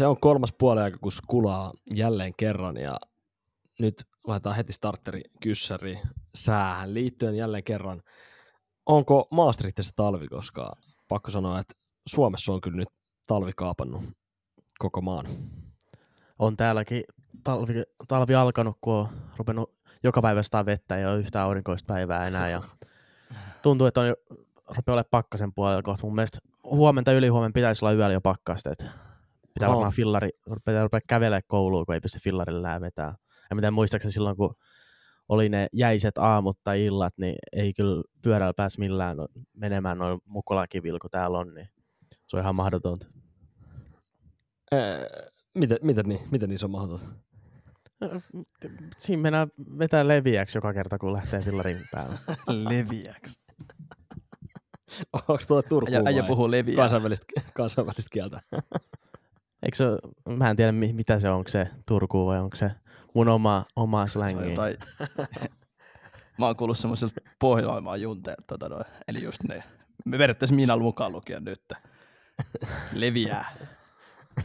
se on kolmas puoliaika, kun skulaa jälleen kerran ja nyt laitetaan heti starteri kyssäri säähän liittyen jälleen kerran. Onko Maastrichtissa talvi, koska pakko sanoa, että Suomessa on kyllä nyt talvi kaapannut koko maan. On täälläkin talvi, talvi alkanut, kun on ruvennut joka päivä sitä vettä ja ei ole yhtään aurinkoista päivää enää. Ja tuntuu, että on jo, rupeaa olemaan pakkasen puolella kohta. Mun mielestä huomenta ylihuomenna pitäisi olla yöllä jo pakkasta. Että pitää Oho. varmaan fillari, pitää rupea kävelemään kouluun, kun ei pysty fillarilla vetää. Ja miten muistaakseni silloin, kun oli ne jäiset aamut tai illat, niin ei kyllä pyörällä pääs millään no, menemään noin mukolakivillä, kun täällä on, niin se on ihan mahdotonta. Ee, miten, miten, niin, miten niin se on mahdotonta? Siinä mennään vetää leviäksi joka kerta, kun lähtee fillarin päälle. Leviäks. Onko tuo Turku Äijä, puhuu leviää. kansainvälistä, kansainvälistä kieltä? Eikö se, mä en tiedä mi- mitä se on, onko se Turku vai onko se mun oma, oma slangi. jotain- Mä oon kuullut semmoiselta pohjoimaan junteelta, tota noin. eli just ne. Me periaatteessa minä mukaan lukien nyt. Leviää.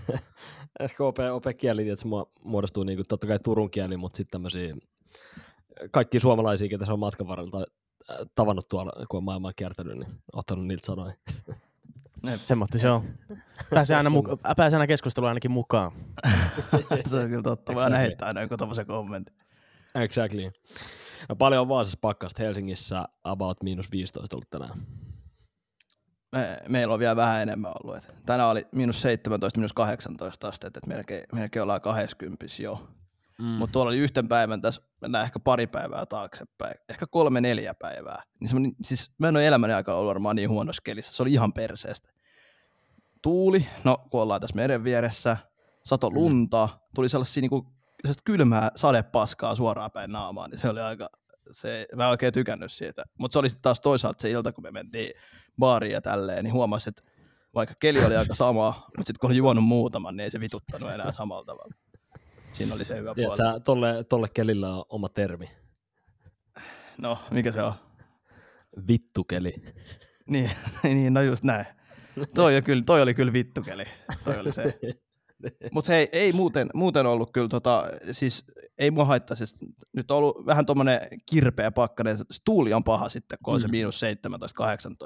Ehkä OP, OP kieli, että se muodostuu niin kuin, totta kai Turun kieli, mutta sitten tämmöisiä kaikki suomalaisia, ketä se on matkan varrella äh, tavannut tuolla, kun on maailmaa kiertänyt, niin ottanut niiltä sanoja. Ne, Semmoista se on. Pääsee aina, muka- pääsee aina keskusteluun ainakin mukaan. se on kyllä totta. Voi aina heittää aina joku tommosen kommentin. Exactly. No, paljon on Vaasassa pakkasta. Helsingissä about miinus 15 ollut tänään. Me, meillä on vielä vähän enemmän ollut. Et tänään oli miinus 17, miinus 18 astetta, että melkein, melkein ollaan 20 jo. Mm. Mutta tuolla oli yhten päivän tässä, mennään ehkä pari päivää taaksepäin, ehkä kolme neljä päivää. Niin siis mä en ole elämäni aikana ollut varmaan niin huonossa kelissä, se oli ihan perseestä. Tuuli, no kun ollaan tässä meren vieressä, sato lunta, tuli sellaisia niinku, sellaista kylmää sadepaskaa suoraan päin naamaan, niin se oli aika, se, mä en oikein tykännyt siitä. Mutta se oli sitten taas toisaalta se ilta, kun me mentiin baariin ja tälleen, niin huomasin, että vaikka keli oli aika sama, mutta sitten kun oli juonut muutaman, niin ei se vituttanut enää samalla tavalla. Siinä oli se hyvä puoli. Sä, tolle, tolle kelillä on oma termi. No, mikä se on? Vittukeli. Niin, niin no just näin. Toi, kyllä, toi oli kyllä vittukeli. Toi oli se. Mutta hei, ei muuten, muuten ollut kyllä, tota, siis ei mua haittaa, siis nyt on ollut vähän tuommoinen kirpeä pakkanen, se tuuli on paha sitten, kun on se Mm. miinus 17-18,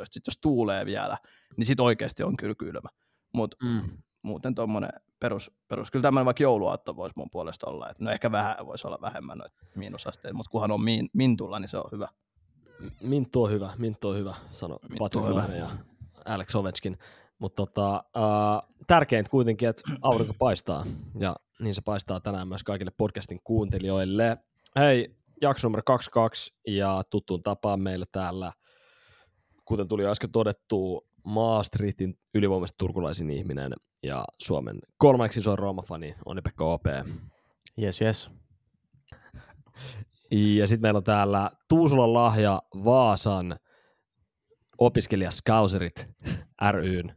sitten jos tuulee vielä, niin sit oikeasti on kyllä kylmä. Mutta Mm. Muuten tuommoinen perus, perus, kyllä tämmöinen vaikka jouluaatto voisi mun puolesta olla, että no ehkä vähän voisi olla vähemmän noita miinusasteita, mutta kunhan on min, mintulla, niin se on hyvä. Minttu on hyvä, Minttu on hyvä, sano on hyvä. Ja Alex Ovechkin. Mutta tota, äh, tärkeintä kuitenkin, että aurinko paistaa, ja niin se paistaa tänään myös kaikille podcastin kuuntelijoille. Hei, jakso numero 22, ja tuttuun tapaan meillä täällä, kuten tuli äsken todettu, Maastrichtin ylivoimaisesti turkulaisin ihminen, ja Suomen kolmanneksi isoin Rooma-fani, Onni-Pekka OP. Yes, yes. Ja sitten meillä on täällä Tuusulan lahja Vaasan opiskelijaskauserit ryn,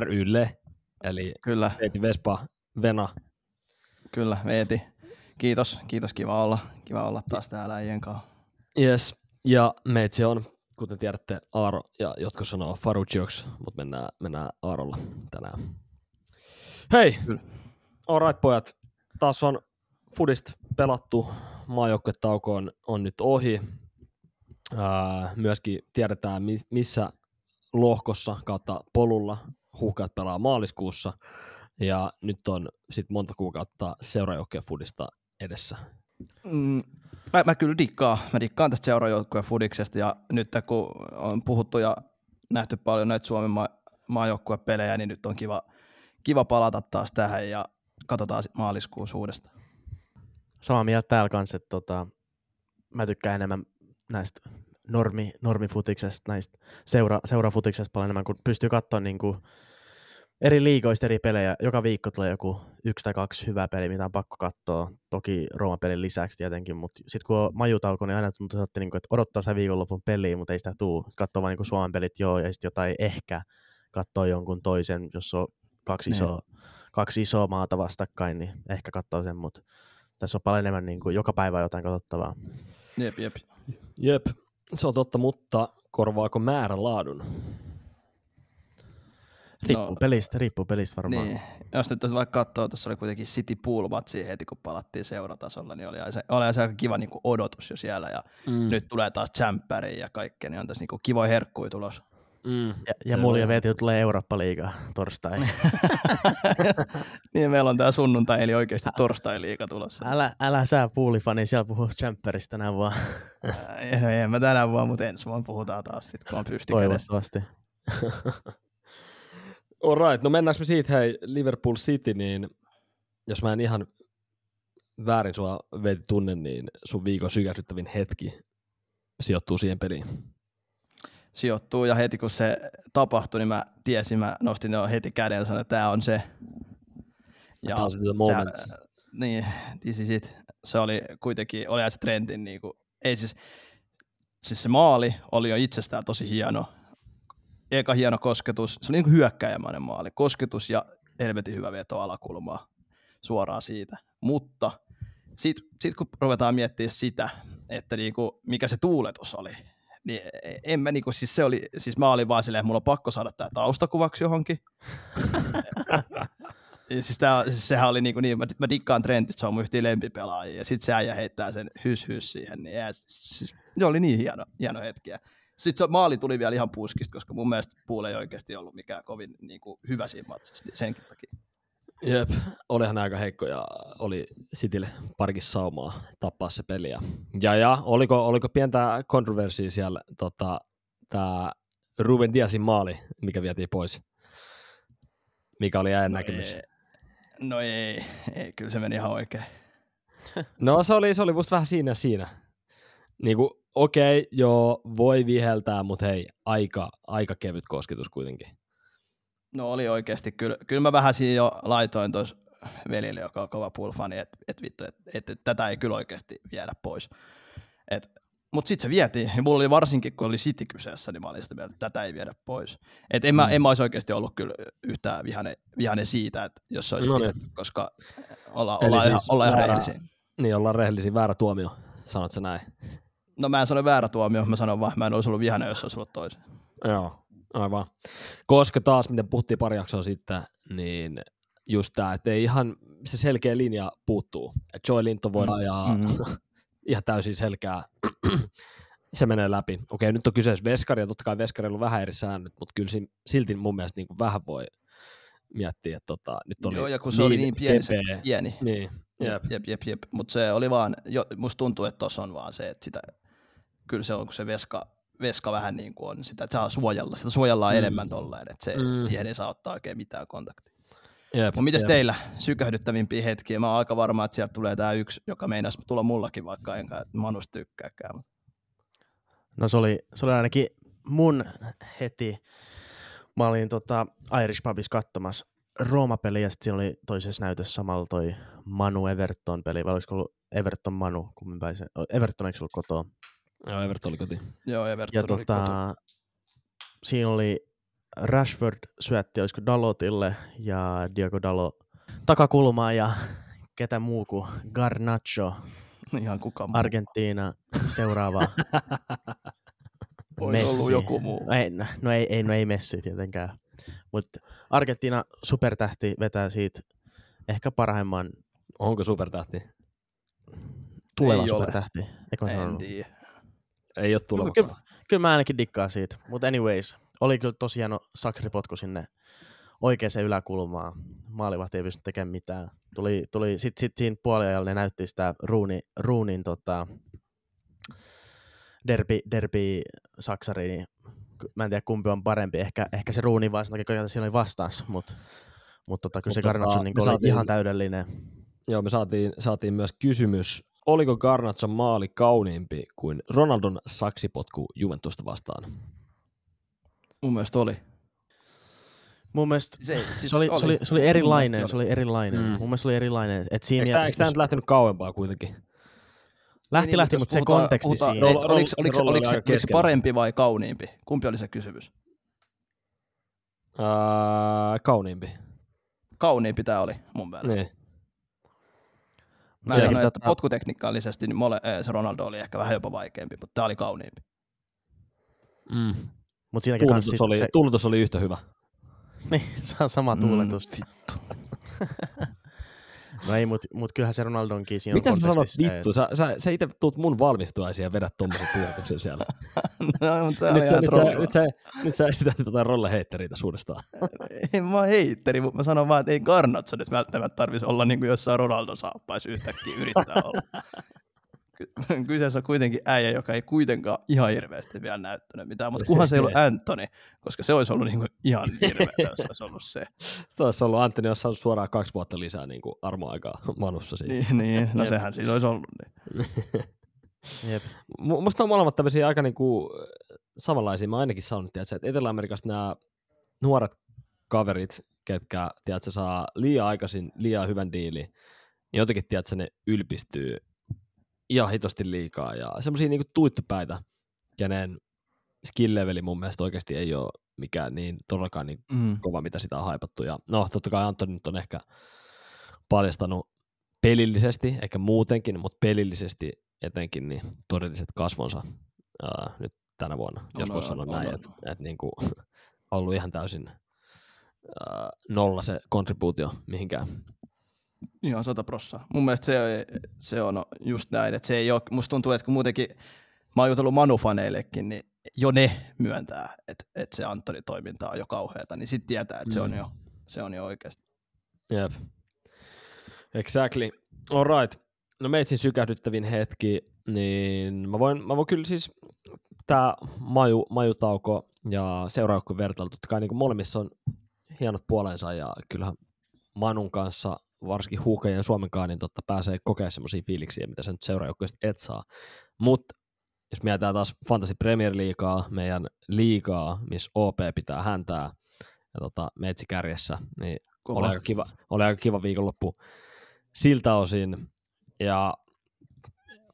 rylle, eli Kyllä, Veeti Vespa, Vena. kyllä, Veeti. Kiitos, kiitos, kiva olla, kiva olla taas täällä äijän kanssa. Yes. Ja meitsi on, kuten tiedätte, Aaro ja jotkut sanoo Farucioks, mutta mennään, mennään Aarolla tänään. Hei, Kyllä. alright pojat, taas on Fudist pelattu, maajoukkuetauko on, on nyt ohi. Ää, myöskin tiedetään, mi- missä lohkossa kautta polulla huuhkaat pelaa maaliskuussa, ja nyt on sitten monta kuukautta seuraajoukkojen fudista edessä. Mm, mä, mä kyllä dikkaan. Mä dikkaan tästä seurajoukkueen fudiksesta ja nyt kun on puhuttu ja nähty paljon näitä Suomen ma- maajoukkuepelejä, niin nyt on kiva, kiva palata taas tähän ja katsotaan sitten maaliskuussa uudestaan. Samaa mieltä täällä kanssa, että tota, mä tykkään enemmän näistä normi, normifutiksesta, näistä seura, seurafutiksesta paljon enemmän, kun pystyy katsoa niin kuin eri liikoista eri pelejä. Joka viikko tulee joku yksi tai kaksi hyvää peliä, mitä on pakko katsoa. Toki Rooman pelin lisäksi tietenkin, mutta sitten kun on majutauko, niin aina tuntuu, että, niin kuin, että odottaa se viikonlopun peliä, mutta ei sitä tuu. Katsoo vain niin Suomen pelit, joo, ja sitten jotain ehkä katsoa jonkun toisen, jos on kaksi Niin. isoa, kaksi isoa maata vastakkain, niin ehkä katsoo sen, mutta tässä on paljon enemmän niin kuin joka päivä jotain katsottavaa. Jep, jep. Jep, se on totta, mutta korvaako määrä laadun? Riippuu No, pelistä, riippuu pelistä varmaan. Niin. Jos nyt jos vaikka katsoo, tuossa oli kuitenkin City Pool matsi heti, kun palattiin seuratasolla, niin oli se, oli se aika kiva niin kuin odotus jo siellä. Ja Mm. nyt tulee taas tsemppäri ja kaikkea, niin on tässä niin kuin kivoja herkkuja tulos. Mm. Ja, ja mulla ja ihan- Veeti tulee Eurooppa-liigaa torstai. niin meillä on tää sunnuntai, eli oikeasti torstai liiga tulossa. älä, älä sä puulifani, siellä puhuu Champerista tänään vaan Ei, en mä tänään vaan, mutta ensi vuonna puhutaan taas sit, kun on pysti toivottavasti. Alright, no mennäänkö me siitä, hei, Liverpool City, niin jos mä en ihan väärin sua veiti tunne, niin sun viikon sykäsyttävin hetki sijoittuu siihen peliin. Sijoittuu ja heti kun se tapahtui, niin mä tiesin, mä nostin jo heti käden ja sanoin, että tää on se. Tää on se moment. Se, niin, this is it. Se oli kuitenkin, oli se trendin, niin kuin, ei siis, siis se maali oli jo itsestään tosi hieno. Eka hieno kosketus, se oli niin kuin hyökkäjämäinen maali. Kosketus ja helvetin hyvä veto alakulmaa suoraan siitä. Mutta sitten sit kun ruvetaan miettimään sitä, että niinku, mikä se tuuletus oli, niin en mä niinku, siis se oli, siis mä olin vaan silleen, että mulla on pakko saada tää taustakuvaksi johonkin. Ja siis, tää, siis sehän oli niinku niin, mä, mä dikkaan Trentistä, se on mun yhtiä lempipelaajia, ja sitten se äijä heittää sen hys hys siihen, niin ja, siis, se oli niin hieno, hieno hetki. Ja Sitten se maali tuli vielä ihan puskista, koska mun mielestä Poole ei oikeasti ollut mikään kovin niin kuin, hyvä siinä matsissa, niin senkin takia. Jep, olihan aika heikko ja oli Citylle parikin saumaa tappaa se peli. Ja, ja, oliko, oliko pientä kontroversia siellä tota, tämä Ruben Diasin maali, mikä vietiin pois? Mikä oli äijän näkemys? ei, no ei, ei, kyllä se meni ihan oikein. No se oli, se oli musta vähän siinä ja siinä. Niinku, okei, okay, joo, voi viheltää, mutta hei, aika, aika kevyt kosketus kuitenkin. No oli oikeasti, kyllä, kyllä mä vähän siinä jo laitoin tuossa velille, joka on kova pool-fani, että et vittu, että et, et, tätä ei kyllä oikeasti viedä pois. Et, mutta sitten se vietiin, ja mulla oli varsinkin, kun oli City kyseessä, niin mä olin sitä mieltä, että tätä ei viedä pois. Et en, mä, Mm. en mä olisi oikeasti ollut kyllä yhtään vihane, vihane siitä, että jos se olisi No niin. koska olla, olla, siis ihan, olla ihan rehellisiä. Niin, ollaan rehellisiä, väärä tuomio, sanot sä näin. No mä en sano väärä tuomio, mä sanon vaan, mä en olisi ollut vihane, jos se olisi ollut toisin. Joo, aivan. Koska taas, miten puhuttiin pari jaksoa sitten, niin just tämä, että ei ihan se selkeä linja puuttuu. Että Joy Linton voidaan ajaa Mhm. ihan täysin selkää, se menee läpi. Okei, nyt on kyseessä veskari, ja totta kai veskarilla on vähän eri säännöt, mutta kyllä si- silti mun mielestä niin kuin vähän voi miettiä, että tota, nyt oli Joo, ja kun se oli niin pieni se. Pieni. Niin, jep. Jep, jep, jep, mutta se oli vaan, jo, musta tuntuu, että tossa on vaan se, että sitä, kyllä se on, kun se veska, veska vähän niin kuin on, sitä että saa suojella, sitä suojellaan Mm. mm. enemmän tolleen, että se, Mm. siihen ei saa ottaa oikein mitään kontaktia. Jep, Mutta mites jep. teillä sykähdyttävimpiä hetkiä? Mä oon aika varma, että sieltä tulee tää yksi, joka meinasi tulla mullakin, vaikka enkä Manusta tykkääkään. No se oli, se oli ainakin mun heti. Mä olin tota Irish Pubissa katsomassa Rooma-peli ja sitten siinä oli toisessa näytössä samalla toi Manu Everton peli, vai olisiko ollut Everton Manu, kummin päin se, Everton eikö ollut kotoa? Joo, Everton oli koti. Joo, Ja Everton oli koto. tota, siinä oli Rashford syötti, olisiko Dalotille ja Diogo Dalo takakulmaa ja ketä muu kuin Garnacho, Ihan kuka muu. Argentiina seuraava Olisi ollut Messi. joku muu. No ei, no ei, ei, no ei Messi tietenkään. Mutta Argentiina supertähti vetää siitä ehkä parhaimman Onko supertähti? tulevan Ei ole. supertähti. Eikö En tiedä. Ei ole tuleva. Kyllä, kyllä mä ainakin dikkaan siitä. Mutta anyways, oli kyllä tosi hieno saksripotku sinne oikeaan yläkulmaan. Maalivahti ei pystynyt tekemään mitään. Tuli, tuli sitten sit siinä puoliajalla ne näytti sitä ruuni, ruunin tota, derby, derby saksari, niin mä en tiedä kumpi on parempi. Ehkä, ehkä se ruuni vaan sen takia, kun siinä oli vastaus, mutta mut tota, kyllä Mut se tota, Garnacho niin oli saatiin- ihan täydellinen. Joo, me saatiin, saatiin myös kysymys. Oliko Garnatson maali kauniimpi kuin Ronaldon saksipotku Juventusta vastaan? Mun mielestä oli. Mun mielestä Se, siis se, oli, se, oli, se oli erilainen, se oli erilainen. Mm. Mun mielestä se oli erilainen. Et siinä Eikö tämä, eikö tämä nyt lähtenyt kauempaa kuitenkin? lähti, lähti, mutta se konteksti siinä. Oliko, Roll- oliko, se oliko, roll oli oliko, aika oliko se parempi vai kauniimpi? Kumpi oli se kysymys? Ää, kauniimpi. Kauniimpi tämä oli mun mielestä. Niin. Mä Sekin sanoin, että potkuteknikaalisesti niin mole, eh, se Ronaldo oli ehkä vähän jopa vaikeampi, mutta tämä oli kauniimpi. Mm. Mut siinäkin Tuuletus, sit oli, se, tuuletus oli yhtä hyvä. niin, se on sama tuuletus. Mm, vittu. No ei, mut, mut kyllähän se Ronaldonkin siinä Mitä on sä sanot vittu? Sä, sä, sä itse tuut mun valmistuaisiin ja vedät tommosen tuuletuksen siellä. no, mutta se on nyt, sä, nyt, sä, nyt, sä, nyt sä esität tätä rolle uudestaan. Ei mä oon heitteri, mutta mä sanon vaan, että ei Garnatso nyt välttämättä tarvitsisi olla niin kuin jossain Ronaldo saappaisi yhtäkkiä yrittää olla. Ky- Kyseessä on kuitenkin äijä, joka ei kuitenkaan ihan hirveästi vielä näyttänyt mitään, mutta kunhan se ei ollut Anthony, koska se olisi ollut niin kuin ihan hirveä, jos se olisi ollut se. Se olisi ollut Antoni, jos saanut suoraan kaksi vuotta lisää niin kuin armoaikaa Manussa siinä. Niin, niin no sehän siinä olisi ollut. Niin. Jep. Mu- Musta on molemmat tämmöisiä aika niinku samanlaisia. Mä ainakin saanut, tiedätkö, että Etelä-Amerikasta nämä nuoret kaverit, ketkä tiedätkö, saa liian aikaisin liian hyvän diilin, niin jotenkin tiedätkö, ne ylpistyy ihan hitosti liikaa. Ja semmoisia niinku tuittupäitä, kenen skill leveli mun mielestä oikeasti ei ole mikään niin todellakaan niin Mm. kova, mitä sitä on haipattu. Ja no, totta kai Antoni nyt on ehkä paljastanut pelillisesti, ehkä muutenkin, mutta pelillisesti etenkin niin todelliset kasvonsa ää, nyt tänä vuonna, On, jos voisi on, sanoa on, näin, on. että et niinku, ollut ihan täysin ää, nolla se kontribuutio mihinkään. Ihan sata prossaa. Mun mielestä se, se on just näin, että se ei ole, musta tuntuu, että kun muutenkin, mä oon jutellut Manu-faneillekin, niin jo ne myöntää, että, että se Antoni toiminta on jo kauheata, niin sitten tietää, että se on Mm. jo, se on jo oikeasti. Jep. Exactly. All right. No meitsin sykähdyttävin hetki, niin mä voin, mä voin kyllä siis, tää maju, majutauko ja seuraukko vertailu, totta kai niin molemmissa on hienot puolensa ja kyllähän Manun kanssa, varsinkin huuhkajien ja Suomenkaan, niin totta pääsee kokea semmoisia fiiliksiä, mitä sä nyt seuraajoukkueesta et saa. Mutta jos mietitään taas Fantasy Premier Liigaa, meidän liigaa, missä OP pitää häntää, ja tota, meitsi kärjessä, niin Kova. oli aika, kiva, oli aika kiva viikonloppu siltä osin. Ja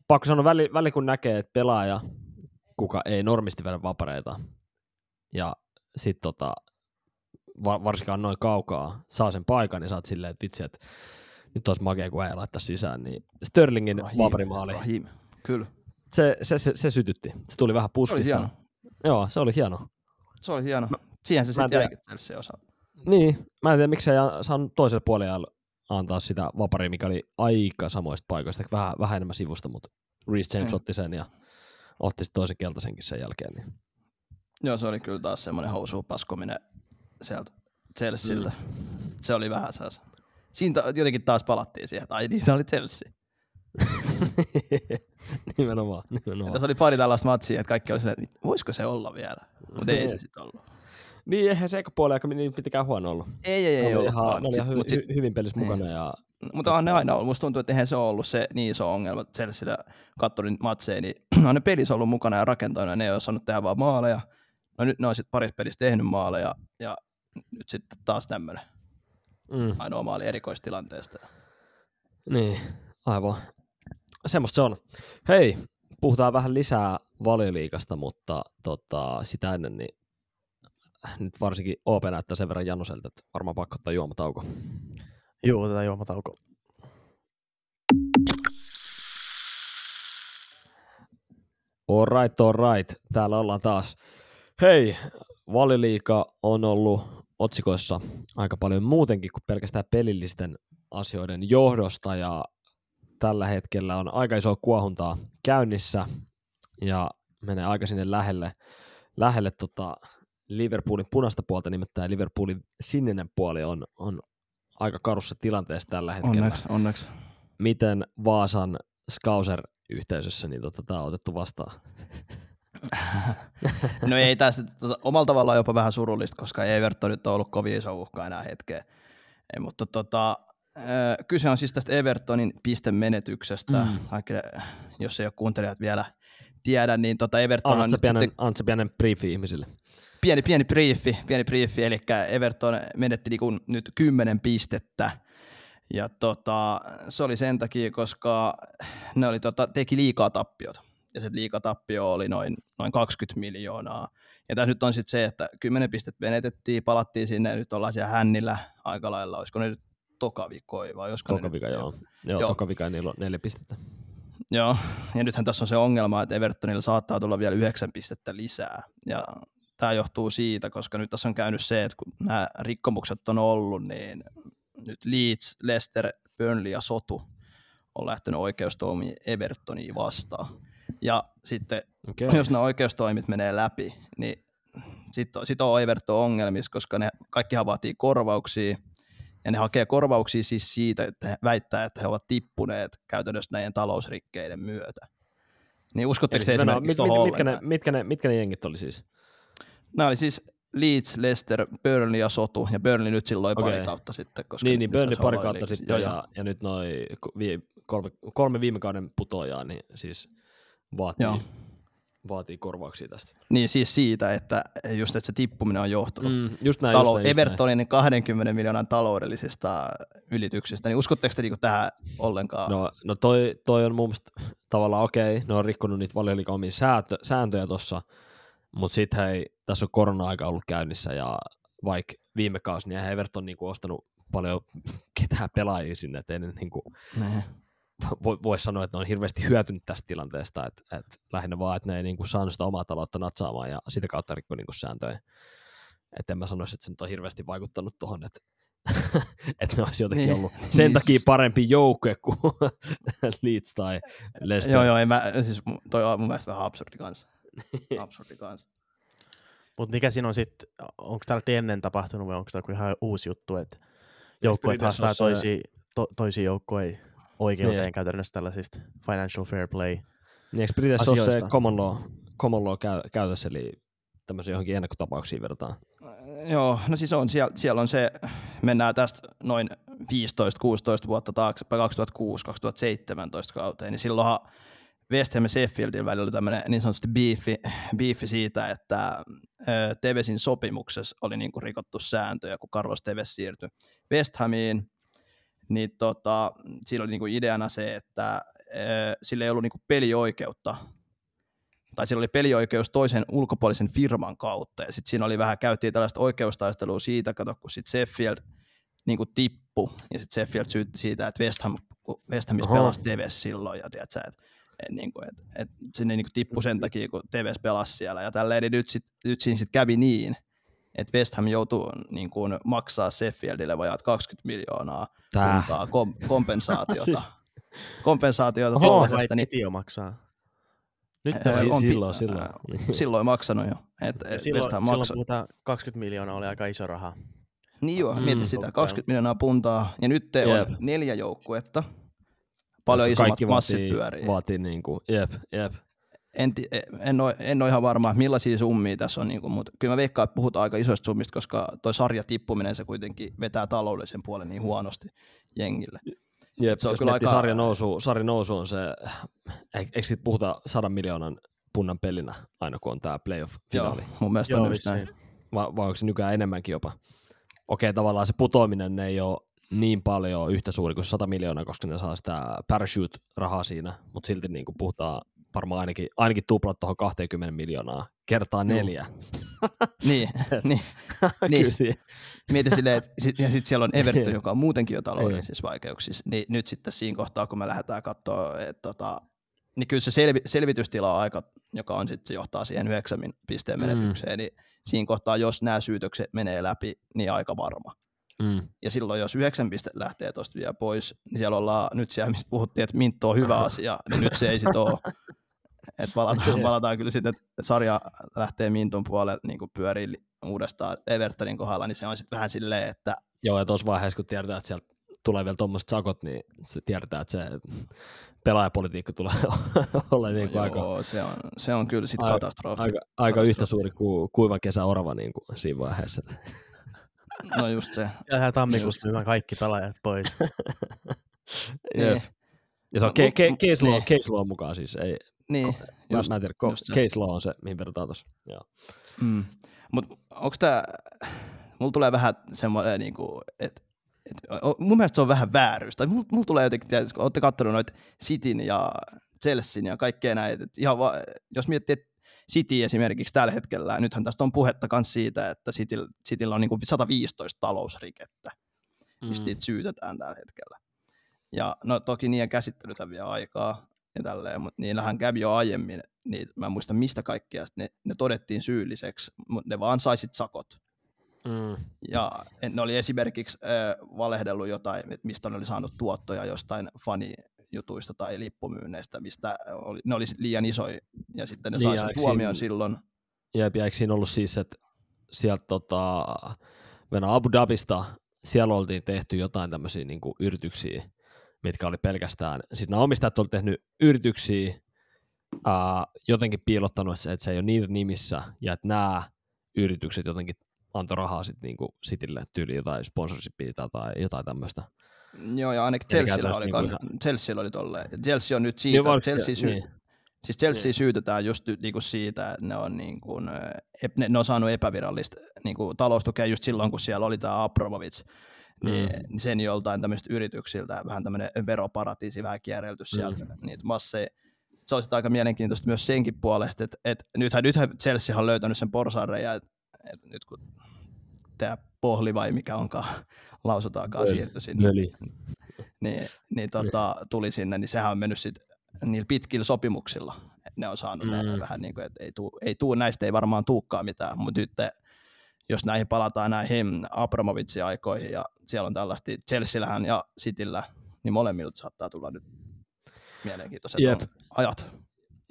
pakko sanoa, väli, väli kun näkee, että pelaaja, kuka ei normisti vedä vapareita, ja sitten tota, va, varsinkaan noin kaukaa saa sen paikan, niin saat silleen, että vitsi, että nyt olisi makea, kun ei laittaa sisään, niin Sterlingin vaparimaali, Rahim. Kyllä. se, se, se, se, sytytti. Se tuli vähän Se puskista. hieno. Joo, se oli hieno. Se oli hieno. Siihen se sitten jäikin Chelsea osa. Niin, mä en tiedä, miksi ei saanut toiselle puolelle antaa sitä vaparia, mikä oli aika samoista paikoista, vähän, vähän enemmän sivusta, mutta Reece James Mm. otti sen ja otti sitten toisen keltaisenkin sen jälkeen. Niin. Joo, se oli kyllä taas semmoinen housuun paskominen sieltä Chelsealtä. Se oli vähän sellainen. Siinä ta- jotenkin taas palattiin siihen, että ai niin, se oli Chelsea. nimenomaan, Ja nimenomaan. tässä oli pari tällaista matsia, että kaikki oli silleen, että voisiko se olla vielä? Mutta ei se sitten ollut. Niin, eihän se eka puoli aika niin pitikään huono ollut. Ei, ei, ei oli ollut. ihan, ne oli ihan hy, sit, hy, hyvin pelissä niin. mukana. Ja, mutta on ne aina ollut. Musta tuntuu, että eihän se ole ollut se niin iso ongelma. Chelsealla katsoin matseja, niin on ne pelissä ollut mukana ja rakentanut, ja ne ei ole saanut tehdä vaan maaleja. No nyt ne on sitten parissa pelissä tehnyt maaleja, ja nyt sitten taas tämmöinen mm, ainoa maali erikoistilanteesta. niin, aivan. Semmosta se on. Hei, puhutaan vähän lisää valioliikasta, mutta tota, sitä ennen niin nyt varsinkin OP näyttää sen verran Januselta, että varmaan pakko ottaa juomatauko. Joo, otetaan juomatauko. All right, all right. Täällä ollaan taas. Hei, Valiliika on ollut otsikoissa aika paljon muutenkin kuin pelkästään pelillisten asioiden johdosta ja tällä hetkellä on aika iso kuohuntaa käynnissä ja menee aika sinne lähelle, lähelle tota Liverpoolin punaista puolta, nimittäin Liverpoolin sininen puoli on, on aika karussa tilanteessa tällä hetkellä. Onneksi, onneksi. Miten Vaasan Skauser-yhteisössä niin tota, tämä on otettu vastaan? no ei tässä, tota, omalla tavallaan jopa vähän surullista, koska Everton nyt on ollut kovin iso uhka enää hetkeen. Ei, mutta tota, kyse on siis tästä Evertonin pistemenetyksestä, mm. Kaikille, jos ei ole kuuntelijat vielä tiedä, niin tota Everton on nyt pienen, sitten... Antse pienen briefi ihmisille. Pieni, pieni briefi, pieni briefi, eli Everton menetti niinku nyt kymmenen pistettä, ja tota, se oli sen takia, koska ne oli, tota, teki liikaa tappiota ja se liikatappio oli noin, noin 20 miljoonaa. Ja tässä nyt on sitten se, että 10 pistettä menetettiin, palattiin sinne, nyt ollaan siellä hännillä aika lailla, olisiko ne nyt tokavikoi vai olisiko Tokavika, ne nyt, joo. Joo, joo. Tokavika niillä on neljä pistettä. Joo, ja nythän tässä on se ongelma, että Evertonilla saattaa tulla vielä yhdeksän pistettä lisää. Ja tämä johtuu siitä, koska nyt tässä on käynyt se, että kun nämä rikkomukset on ollut, niin nyt Leeds, Leicester, Burnley ja Sotu on lähtenyt oikeustoimiin Evertoniin vastaan. Ja sitten okay. jos nämä oikeustoimit menee läpi, niin sitten sit on Everton ongelmissa, koska ne kaikkihan vaatii korvauksia, ja ne hakee korvauksia siis siitä, että he väittää, että he ovat tippuneet käytännössä näiden talousrikkeiden myötä. Niin uskotteko te esimerkiksi mit, mit, mitkä, ne, mitkä, ne, mitkä ne jengit oli siis? Nämä oli siis Leeds, Leicester, Burnley ja Sotu, ja Burnley nyt silloin okay. pari kautta sitten. Koska niin, niin Burnley pari kautta sitten, ja, ja, ja nyt noin kolme, kolme viime kauden putojaa, niin siis vaatii, Joo. vaatii korvauksia tästä. Niin siis siitä, että just että se tippuminen on johtunut mm, just näin, Talou- just näin, Evertonin näin. 20 miljoonan taloudellisesta ylityksestä, niin uskotteko te niinku tähän ollenkaan? No, no toi, toi on mun mielestä tavallaan okei, okay, ne on rikkonut niitä valioliikan omia sääntö, sääntöjä tuossa, mutta sitten hei, tässä on korona-aika ollut käynnissä ja vaikka viime kausi, niin Everton niinku ostanut paljon ketään pelaajia sinne, että ei ne niinku, voi sanoa, että ne on hirveästi hyötynyt tästä tilanteesta, että, että lähinnä vaan, että ne ei niin kuin saanut sitä omaa taloutta natsaamaan ja sitä kautta rikko niin kuin sääntöjä. Että en mä sanoisi, että se nyt on hirveästi vaikuttanut tuohon, että, että ne olisi jotenkin niin, ollut sen niin. takia parempi joukkue kuin Leeds tai Leicester. Joo, joo, ei mä, siis toi on mun mielestä vähän absurdi kanssa. absurdi kanssa. Mutta mikä siinä on sitten, onko täällä ennen tapahtunut vai onko tämä ihan uusi juttu, että joukkueet haastaa toisia, to, toisia joukkueita oikeuteen niin. käytännössä tällaisista financial fair play Niin eikö Briteissä ole se common law, common law käy, käytössä, eli tämmöisiä johonkin ennakkotapauksiin verrataan? Joo, no siis on, siellä, siellä on se, mennään tästä noin 15-16 vuotta taakse, 2006-2017 kauteen, niin silloinhan West Ham ja Sheffieldin välillä oli tämmöinen niin sanotusti beefi, beefi siitä, että Tevesin sopimuksessa oli niin kuin rikottu sääntöjä, kun Carlos Teves siirtyi West Hamiin, niin tota, siinä oli niinku ideana se, että äh, sillä ei ollut niinku pelioikeutta, tai sillä oli pelioikeus toisen ulkopuolisen firman kautta, ja sitten siinä oli vähän, käytiin tällaista oikeustaistelua siitä, kato, kun sitten Sheffield niinku tippu, ja sitten Sheffield syytti siitä, että West, Ham, West Hamissa pelasi Teves silloin, ja tiedätkö, että et, niin kuin, et, et sinne niin kuin tippui sen takia, kun Teves pelasi siellä, ja tälleen, niin nyt, sit, nyt siinä sitten kävi niin, että West Ham joutuu niin kuin, maksaa Sheffieldille vajaat 20 miljoonaa kom- kompensaatiota. siis... Kompensaatiota Oho, tuollaisesta. Niin... jo maksaa. Nyt äh, on, on, silloin, silloin. silloin maksanut jo. Et, et silloin, West Ham silloin puhutaan 20 miljoonaa oli aika iso raha. Niin joo, mm, mieti sitä. 20 miljoonaa puntaa. Ja nyt te on neljä joukkuetta. Paljon isommat massit pyörii. Vaatii niin kuin, jep, jep en, en, ole, en ole ihan varma, millaisia summia tässä on, niin kuin, mutta kyllä mä veikkaan, että puhutaan aika isoista summista, koska toi sarja tippuminen se kuitenkin vetää taloudellisen puolen niin huonosti jengille. Jep, se on kyllä aika... sarja, nousu, sarja nousu on se, eikö siitä puhuta sadan miljoonan punnan pelinä aina kun on tämä playoff-finaali? Joo, mun mielestä Joo, on just näin. Vai, vai onko se nykyään enemmänkin jopa? Okei, tavallaan se putoaminen ei ole niin paljon yhtä suuri kuin 100 miljoonaa, koska ne saa sitä parachute-rahaa siinä, mutta silti niin kuin puhutaan varmaan ainakin, ainakin tuplat tuohon 20 miljoonaa kertaa neljä. niin, niin, niin. Mieti silleen, että sit, ja sitten siellä on Everton, joka on muutenkin jo taloudellisissa vaikeuksissa, niin nyt sitten siinä kohtaa, kun me lähdetään katsoa, että tota, niin kyllä se selvi, selvitystila on aika, joka on sitten, se johtaa siihen yhdeksän pisteen mm. menetykseen, mm. niin siinä kohtaa, jos nämä syytökset menee läpi, niin aika varma. Mm. Ja silloin, jos yhdeksän pistettä lähtee tuosta vielä pois, niin siellä ollaan nyt siellä, missä puhuttiin, että Mintto on hyvä asia, niin nyt se ei sitten ole. Et palataan, palataan kyllä sitten, että sarja lähtee Mintun puolelle niin pyörii uudestaan Evertonin kohdalla, niin se on sitten vähän silleen, että... Joo, ja tuossa vaiheessa, kun tiedetään, että sieltä tulee vielä tuommoiset sakot, niin se tiedetään, että se pelaajapolitiikka tulee olla niin kuin Joo, aika, se on, se on kyllä sitten katastrofi. aika, aika yhtä suuri kuin kuivan kesä orava niin kuin siinä vaiheessa. No just se. Siellähän tammikuussa myydään kaikki pelaajat pois. Jep. Niin, Ja se on mut- case, law, niin. case law mukaan siis. Ei, niin mä, just, mä en tiedä, ko- just se. case law on se, mihin verrataan tuossa. Mm. Mutta onko tämä, mulla tulee vähän semmoinen, niinku, että et, mun mielestä se on vähän vääryys. Tai mulla, mulla tulee jotenkin, tiedät, kun olette katsonut noita Cityn ja Chelsean ja kaikkea näitä, että ihan va, jos miettii, että City esimerkiksi tällä hetkellä, nythän tästä on puhetta myös siitä, että Cityllä, Cityllä on niinku 115 talousrikettä, mistä Mm. niitä syytetään tällä hetkellä. Ja no toki niiden käsittelytä vie aikaa ja tälleen, mutta niillähän kävi jo aiemmin, niin mä en muista mistä kaikkia, ne, ne todettiin syylliseksi, mutta ne vaan saisit sakot. Mm. Ja ne oli esimerkiksi äh, valehdellut jotain, että mistä ne oli saanut tuottoja jostain fanijutuista tai lippumyynneistä, mistä oli, ne oli liian isoja, ja sitten ne Niin, sai tuomion silloin. Jep, ja eikö siinä ollut siis, että sieltä tota, Abu Dhabista, siellä oltiin tehty jotain tämmöisiä niin yrityksiä, mitkä oli pelkästään, siis nämä omistajat oli tehnyt yrityksiä, ää, jotenkin piilottanut, se, että se ei ole niiden nimissä, ja että nämä yritykset jotenkin antoi rahaa sitten niinku Citylle tyyli jotain sponsorshipia tai jotain tämmöistä. Joo, ja ainakin Chelsea oli, niin niinku Chelsea oli tolleen. Chelsea on nyt Niin, siitä, voiko Chelsea, se- sy- niin. Siis Chelsea Niin. syytetään just niinku siitä, että ne on, niinku, ne, ne on saanut epävirallista niinku, taloustukea just silloin, kun siellä oli tämä Abramovic, niin, Mm. sen joltain tämmöistä yrityksiltä, vähän tämmöinen veroparatiisi, vähän kierrelty sieltä Mm. niitä masseja. Se olisi aika mielenkiintoista myös senkin puolesta, että, että nythän, nythän Chelsea on löytänyt sen porsaanreiän, että, että nyt kun tämä pohli vai mikä onkaan lausutaankaan Möli. siirtyi sinne, Möli. niin, niin tota, tuli sinne, niin sehän on mennyt sitten niillä pitkillä sopimuksilla. Ne on saanut mm. Vähän niin kuin, että ei tuu, ei tuu, näistä ei varmaan tuukkaan mitään, mutta nyt jos näihin palataan näihin Abramovitsin aikoihin ja siellä on tällaista Chelseallähän ja Cityllä, niin molemmilta saattaa tulla nyt mielenkiintoiset Jep. on ajat.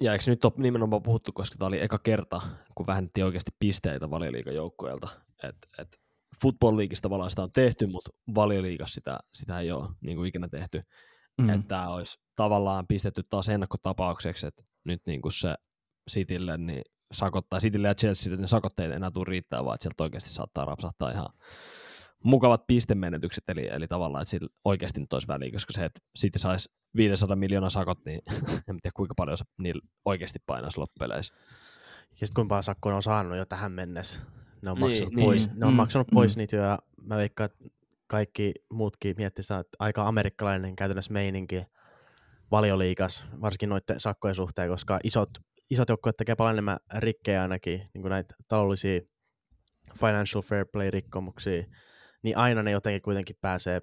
Ja eikö nyt ole nimenomaan puhuttu, koska tämä oli eka kerta, kun vähennettiin oikeasti pisteitä valioliigan joukkueelta. Et, et Football Leagueista tavallaan sitä on tehty, mutta valioliigassa sitä, sitä ei ole niin kuin ikinä tehty. Mm. Että tämä olisi tavallaan pistetty taas ennakkotapaukseksi, että nyt niin kuin se Citylle, niin sakottaa, Citylle ja Chelsealle ne sakotteet enää tule riittää, vaan että sieltä oikeasti saattaa rapsahtaa ihan mukavat pistemenetykset, eli, eli tavallaan, että sillä oikeasti nyt olisi väliä, koska se, että City saisi 500 miljoonaa sakot, niin en tiedä kuinka paljon se niillä oikeasti painaisi loppupeleissä. Ja sitten kuinka paljon on saanut jo tähän mennessä. Ne on Niin, maksanut, niin. pois, ne on Mm, maksanut mm. pois niitä jo, ja mä veikkaan, että kaikki muutkin miettii sitä, että aika amerikkalainen käytännössä meininki valioliikas, varsinkin noiden sakkojen suhteen, koska isot, isot joukkueet tekee paljon enemmän rikkejä ainakin, niin kuin näitä taloudellisia financial fair play rikkomuksia, niin aina ne jotenkin kuitenkin pääsee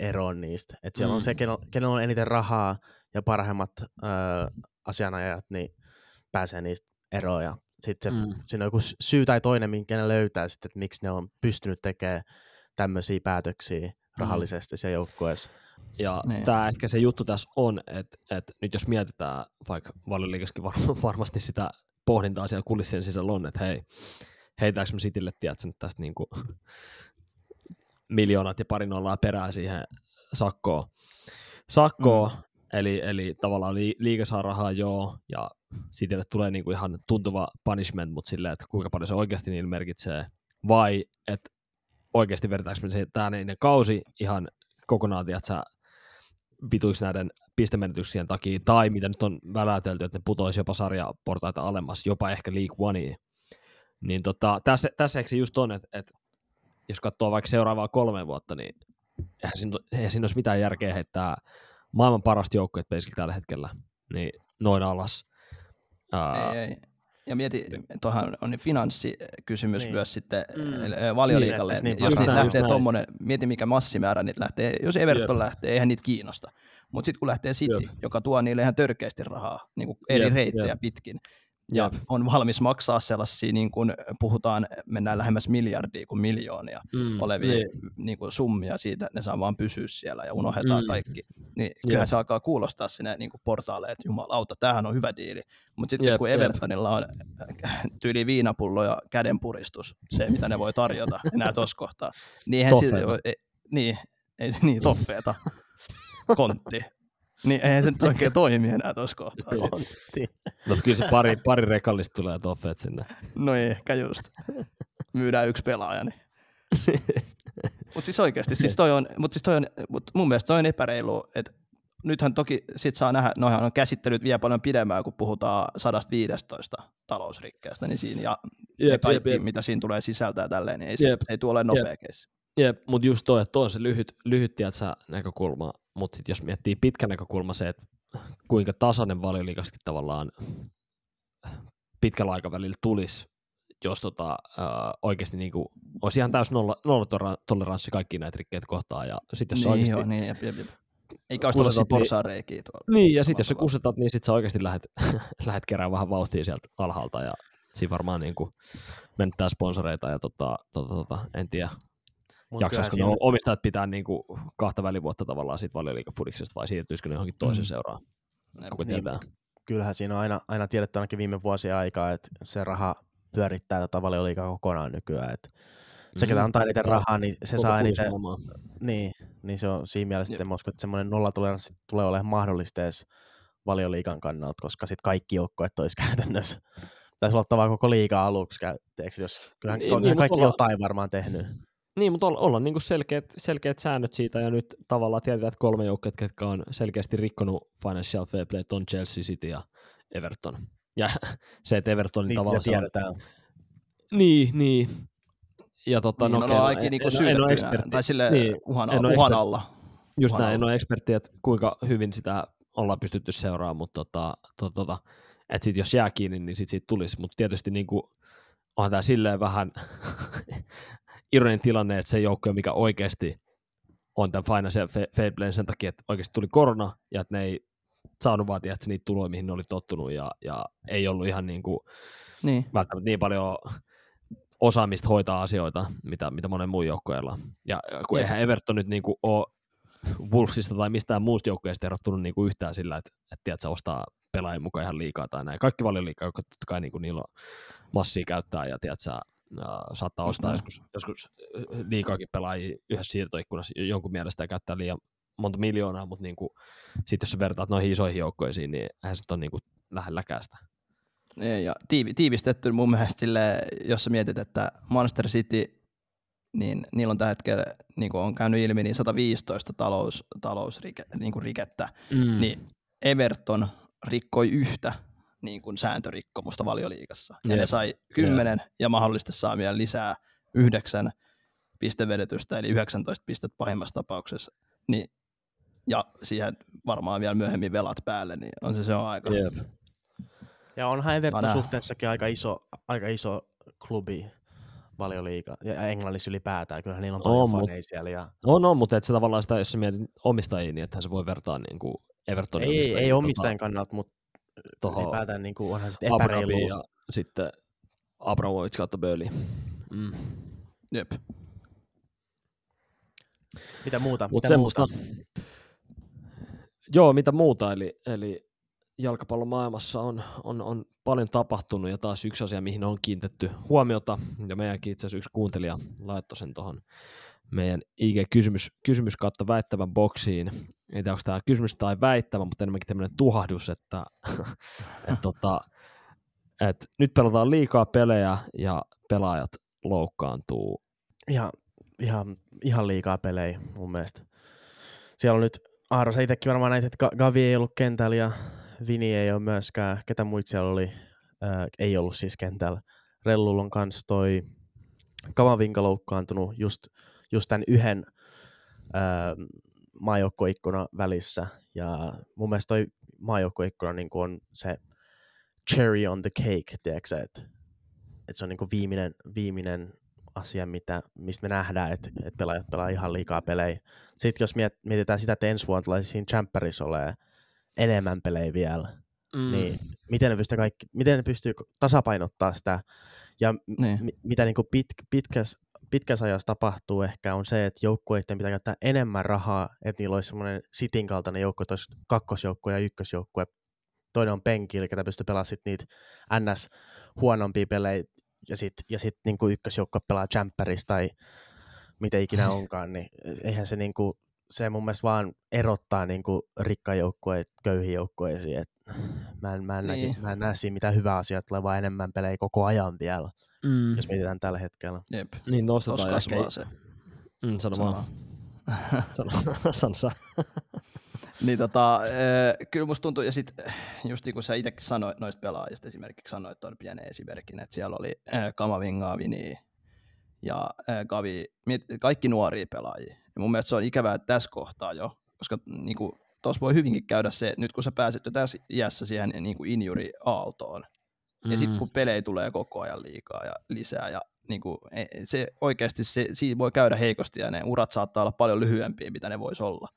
eroon niistä. Et siellä mm. on se, Mm. kenellä, on eniten rahaa ja parhaimmat ö, asianajajat, niin pääsee niistä eroon. Ja sitten se, Mm. siinä on joku sy- syy tai toinen, minkä ne löytää sitten, että miksi ne on pystynyt tekemään tämmöisiä päätöksiä rahallisesti siellä joukkueessa. Ja Niin. tämä ehkä se juttu tässä on, että, että nyt jos mietitään, vaikka valioliikassakin var, varmasti sitä pohdintaa siellä kulissien sisällä on, että hei, heitäänkö me Citylle, tiedätkö, nyt tästä niinku miljoonat ja pari nollaa perää siihen sakkoon. Sakkoon, mm. eli, eli tavallaan li, liiga saa rahaa joo, ja Citylle tulee niinku ihan tuntuva punishment, mutta silleen, että kuinka paljon se oikeasti niillä merkitsee, vai että oikeasti vedetäänkö me se tämä kausi ihan kokonaan, tiedätkö, vituiksi näiden pistemenetyksien takia, tai mitä nyt on väläytelty, että ne putoisi jopa sarjaportaita alemmas, jopa ehkä League Oneiin. Niin tota, tässä, tässä eikö se just on, että, että jos katsoo vaikka seuraavaa kolme vuotta, niin eihän siinä, eihän siinä olisi mitään järkeä heittää maailman parasta joukkueet basically tällä hetkellä, niin noin alas. Ää, Ei, ei. Ja mieti, tuohan on finanssikysymys Niin. niin. myös sitten Mm. valioliikalle. Niin, Niin, jos niin niitä lähtee tommonen, mieti mikä massimäärä niitä lähtee. Jos Everton Jep. lähtee, eihän niitä kiinnosta. Mutta sitten kun lähtee City, Jep. joka tuo niille ihan törkeästi rahaa, niin kuin eri Jep, reittejä jep. pitkin, ja Jep. on valmis maksaa sellaisia, niin kuin puhutaan, mennään lähemmäs miljardia kuin miljoonia Mm, olevia niin. niin kuin summia siitä, että ne saa vaan pysyä siellä ja unohdetaan Mm. kaikki. Niin kyllähän Jep. se alkaa kuulostaa sinne niin kuin portaalle, että jumalauta, tämähän on hyvä diili. Mutta sitten Jep, kun. Evertonilla on tyyli viinapullo ja kädenpuristus, se mitä ne voi tarjota enää tuossa kohtaa, niin ei, niin, ei, niin toffeeta, kontti. Niin eihän se nyt oikein toimi enää tuossa kohtaa. No kyllä se pari, pari rekallista tulee toffeet sinne. No ei, ehkä just. Myydään yksi pelaaja. Niin. Mutta siis oikeasti, siis toi on, mut siis toi on, mut mun mielestä toi on epäreilu, että nythän toki sit saa nähdä, noihan on käsittelyt vielä paljon pidemmään, kun puhutaan 115 talousrikkeestä, niin siinä ja Jep, jep, kaikki, jep, jep. mitä siinä tulee sisältää tälleen, niin ei, se, Jep. ei tule ole nopea keissi. Jep, mutta just toi, että toi on se lyhyt, lyhyt tiedätkö, näkökulma, mutta jos miettii pitkä näkökulma se, että kuinka tasainen valioliikaskin tavallaan pitkällä aikavälillä tulisi, jos tota, äh, oikeasti niinku, olisi ihan täys nolla, nollatoleranssi kaikkiin näitä rikkeitä kohtaan, ja sitten jos Niin, oikeasti, joo, niin, jep, jep, jep. Eikä olisi tuollaisia niin- porsaareikiä tuolla. niin, ja sitten jos sä kusetat, niin sitten sä oikeasti lähdet, lähdet kerään vähän vauhtia sieltä alhaalta, ja siinä varmaan niinku menettää sponsoreita, ja tota, tota, tota, en tiedä, Mut jaksaisiko siinä- omistajat pitää niinku kahta välivuotta tavallaan siitä valioliikafudiksesta vai siirtyisikö ne johonkin toisen Mm. seuraan? Kuka Niin, tietää? kyllähän siinä on aina, aina tiedetty ainakin viime vuosien aikaa, että se raha pyörittää tota valioliikaa kokonaan nykyään. Että se, ketä Mm. antaa eniten rahaa, niin se Koko saa eniten, niin, niin se on siinä mielessä, että uskon, että semmoinen nollatoleranssi tulee olemaan mahdollista edes valioliikan kannalta, koska sitten kaikki joukkueet olisi käytännössä. Taisi olla koko liiga aluksi, käytteeksi, jos kyllähän Niin, niin, niin, kaikki olla- jotain varmaan tehnyt. Niin, mutta olla, olla niinku selkeät, selkeät säännöt siitä ja nyt tavallaan tiedetään, että kolme joukkoa, jotka on selkeästi rikkonut Financial Fair Play, on Chelsea, City ja Everton. Ja se, että Evertonin Niistä tavallaan... se on- tiedetään. Niin, niin. Ja tota, niin, no, no, ainakin en, niinku en, en syytettynä, tai sille Niin, uhan, en uhan ekspertti. alla. Just uhan näin, en alla. ole ekspertti, että kuinka hyvin sitä ollaan pystytty seuraamaan, mutta tota, to, tota, että sit jos jää kiinni, niin sit siitä tulisi. Mutta tietysti niinku, onhan tämä silleen vähän ironinen tilanne, että se joukkue, mikä oikeasti on tämän Financial Fa- Fair Playn sen takia, että oikeasti tuli korona ja että ne ei saanut vaan tiedätkö, niitä tuloja, mihin ne oli tottunut ja, ja ei ollut ihan niinku, Niin. välttämättä niin paljon osaamista hoitaa asioita, mitä, mitä monen muun joukkueella. on. Ja kun Jep. eihän Everton nyt niinku ole Wolvesista tai mistään muusta joukkueesta erottunut niinku yhtään sillä, että, että tiedät, ostaa pelaajien mukaan ihan liikaa tai näin. Kaikki valioliikaa, jotka totta kai niinku niillä on massia käyttää ja tiedät, sä, saattaa ostaa Mm. joskus, joskus liikaakin pelaajia yhdessä siirtoikkunassa jonkun mielestä ja käyttää liian monta miljoonaa, mutta niinku, sit jos sä vertaat noihin isoihin joukkoisiin, niin eihän se ole niinku lähelläkään sitä. Ei, Ja tiivi, tiivistetty mun mielestä sille, jos sä mietit, että Manchester City, niin niillä on tällä hetkellä, niin kuin on käynyt ilmi, niin 115 talous, talousrike, niin kuin rikettä, Mm. niin Everton rikkoi yhtä niin kuin sääntörikkomusta valioliigassa. Ja ne sai 10 ja mahdollisesti saa vielä lisää yhdeksän pistevedetystä, eli 19 pistettä pahimmassa tapauksessa. Niin, ja siihen varmaan vielä myöhemmin velat päälle, niin on se, se on aika. Jep. Ja onhan Everton suhteessakin aika iso, aika iso klubi valioliiga ja Englannissa ylipäätään. Kyllähän niillä on paljon On, mut- faneja siellä. Ja... On, on, mutta et se tavallaan sitä, jos sä mietit omistajia, niin ethän se voi vertaa niin kuin Evertonin Ei, omistajia, ei tota, omistajan kannalta, mutta tohon ylipäätään niin kuin, onhan sitten epäreilu. ja sitten Abramovic kautta Böli. Mm. Jep. Mitä muuta? Mutta mitä semmoista. muuta? Joo, mitä muuta, eli, eli jalkapallon maailmassa on, on, on paljon tapahtunut ja taas yksi asia, mihin on kiinnitetty huomiota, ja meidänkin itse asiassa yksi kuuntelija laittoi sen tuohon meidän IG-kysymys kysymys kautta väittävän boksiin. En tiedä, onko tämä kysymys tai väittävä, mutta enemmänkin tämmöinen tuhahdus, että, että tota, et nyt pelataan liikaa pelejä ja pelaajat loukkaantuu. Ihan, ihan, ihan liikaa pelejä mun mielestä. Siellä on nyt, Aaro, sä itsekin varmaan näit, että Ga- Gavi ei ollut kentällä ja Vini ei ole myöskään. Ketä muita siellä oli? Ää, ei ollut siis kentällä. Rellulla on toi Kamavinka loukkaantunut just, just tämän yhden ää, maajoukkoikkuna välissä. Ja mun mielestä toi maajoukkoikkuna niin on se cherry on the cake, tiedätkö että, että se on niin kuin viimeinen, viimeinen asia, mitä, mistä me nähdään, että, että pelaajat pelaa ihan liikaa pelejä. Sitten jos miet, mietitään sitä, että ensi vuonna tulee siinä Champerissa olemaan enemmän pelejä vielä, mm. niin miten ne pystyy, kaikki, miten ne pystyy tasapainottaa sitä, ja Niin. m- mitä niin pit, pitkäs, pitkässä ajassa tapahtuu ehkä on se, että joukkueiden pitää käyttää enemmän rahaa, että niillä olisi semmoinen sitin kaltainen joukko, että olisi kakkosjoukkue ja ykkösjoukkue. Toinen on penkillä, ketä pystyy pelaamaan sit niitä NS huonompia pelejä, ja sitten ja sit niin ykkösjoukkue pelaa Champerissa tai mitä ikinä onkaan, niin eihän se niin kuin, se mun mielestä vaan erottaa niin kuin rikkaan joukkueet köyhiin joukkueisiin. Mä, en, mä, en Niin. näki, mä en näe siinä mitään hyvää asiaa, tulee vaan enemmän pelejä koko ajan vielä, Mm. jos mietitään tällä hetkellä. Jep. Niin nostetaan ehkä... kasvaa se. Mm, sano vaan. Sano, sano sä. Niin tota, äh, kyllä musta tuntuu, ja sitten just niin kuin sä itsekin sanoit noista pelaajista esimerkiksi sanoit tuon pienen esimerkin, että siellä oli äh, Kamavinga, Vini ja äh, Gavi, miet- kaikki nuoria pelaajia. Ja mun mielestä se on ikävää tässä kohtaa jo, koska niin kuin, tuossa voi hyvinkin käydä se, että nyt kun sä pääset jo tässä iässä siihen niin kuin injury-aaltoon, mm. ja sitten kun pelejä tulee koko ajan liikaa ja lisää, ja niin kuin, e- se oikeasti se, siinä voi käydä heikosti, ja ne urat saattaa olla paljon lyhyempiä, mitä ne voisi olla.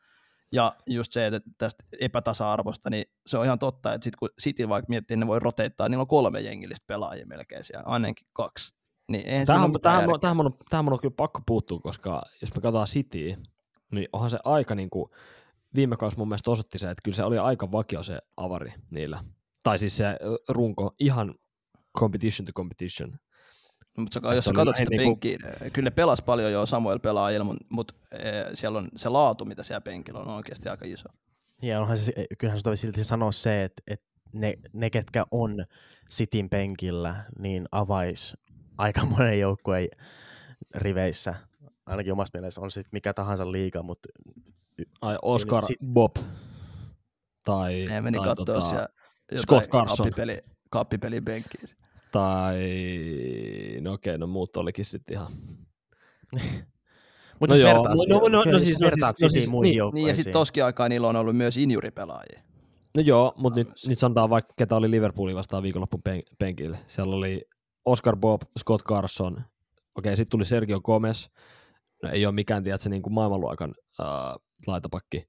Ja just se, että tästä epätasa-arvosta, niin se on ihan totta, että sit kun City vaikka miettii, että ne voi roteittaa, niillä on kolme jengillistä pelaajia melkein siellä, ainakin kaksi. Niin Tähän, tähän, mun- tähän, on, tähän on kyllä pakko puuttua, koska jos me katsotaan Cityä, niin onhan se aika niin kuin, viime kausi mun mielestä osoitti se, että kyllä se oli aika vakio se avari niillä. Tai siis se ö, runko, ihan competition to competition. Mutta jos sä katsot sitä niinku- penkkiä, eh, kyllä ne pelas paljon jo Samuel pelaajilla, mutta mut, eh, siellä on se laatu, mitä siellä penkillä on, on oikeasti aika iso. Ja onhan se, kyllähän se silti sanoa se, että, että ne, ne, ketkä on Cityn penkillä, niin avais aika monen joukkueen riveissä. Ainakin omassa mielessä on sitten mikä tahansa liiga, mutta Ai Oscar sit- Bob. Tai, Ne meni tai, katsoa tota, siellä Scott Carson. Kappipeli, kappipelin penkkiä. tai no okei, no muut olikin sitten ihan. Mutta No jos joo, vertaa, no- no- no- no siis- no vertaat siis- no siis- muihin niin-. Niin ja sitten toskin aikaa niillä on ollut myös injuripelaajia. No joo, mutta nyt, nyt sanotaan vaikka, ketä oli Liverpoolin vastaan viikonloppun pen, penkillä. Siellä oli Oscar Bob, Scott Carson, okei, sitten tuli Sergio Gomez. No ei ole mikään, tiedätkö, niin kuin maailmanluokan äh, laitapakki,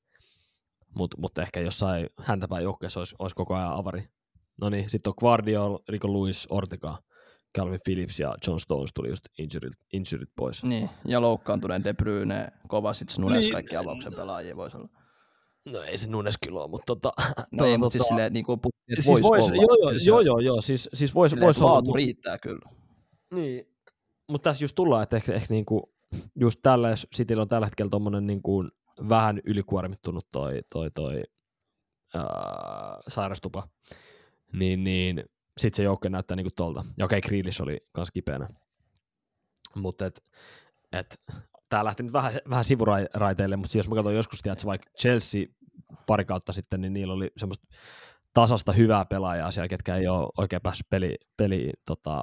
mutta mut ehkä jossain häntäpäin joukkueessa olisi, olisi koko ajan avari. No niin, sitten on Guardiol, Rico Lewis, Ortega, Calvin Phillips ja John Stones tuli just injured, injured pois. Niin, ja loukkaantuneen De Bruyne, Kovacic, Nunes, Niin. kaikki avauksen pelaajia voisi olla. No ei se Nunes kyllä ole, mutta tota, No ei, mutta tota- siis silleen, niin kuin, että siis vois vois, olla. joo, joo, joo, joo, joo, siis, siis voisi vois olla. laatu riittää kyllä. Niin, mutta tässä just tullaan, että ehkä, ehkä niinku, just tällä, jos Cityllä on tällä hetkellä tommonen niinku vähän ylikuormittunut toi, toi, toi ää, sairastupa, niin, niin sit se joukko näyttää niinku tolta. Ja okei, Grealish oli kans kipeänä. Mutta et, et, tää lähti nyt vähän, vähän sivuraiteille, mutta jos mä katson joskus, tiedätkö, vaikka Chelsea pari kautta sitten, niin niillä oli semmoista tasasta hyvää pelaajaa siellä, ketkä ei ole oikein päässyt peli, peli tota,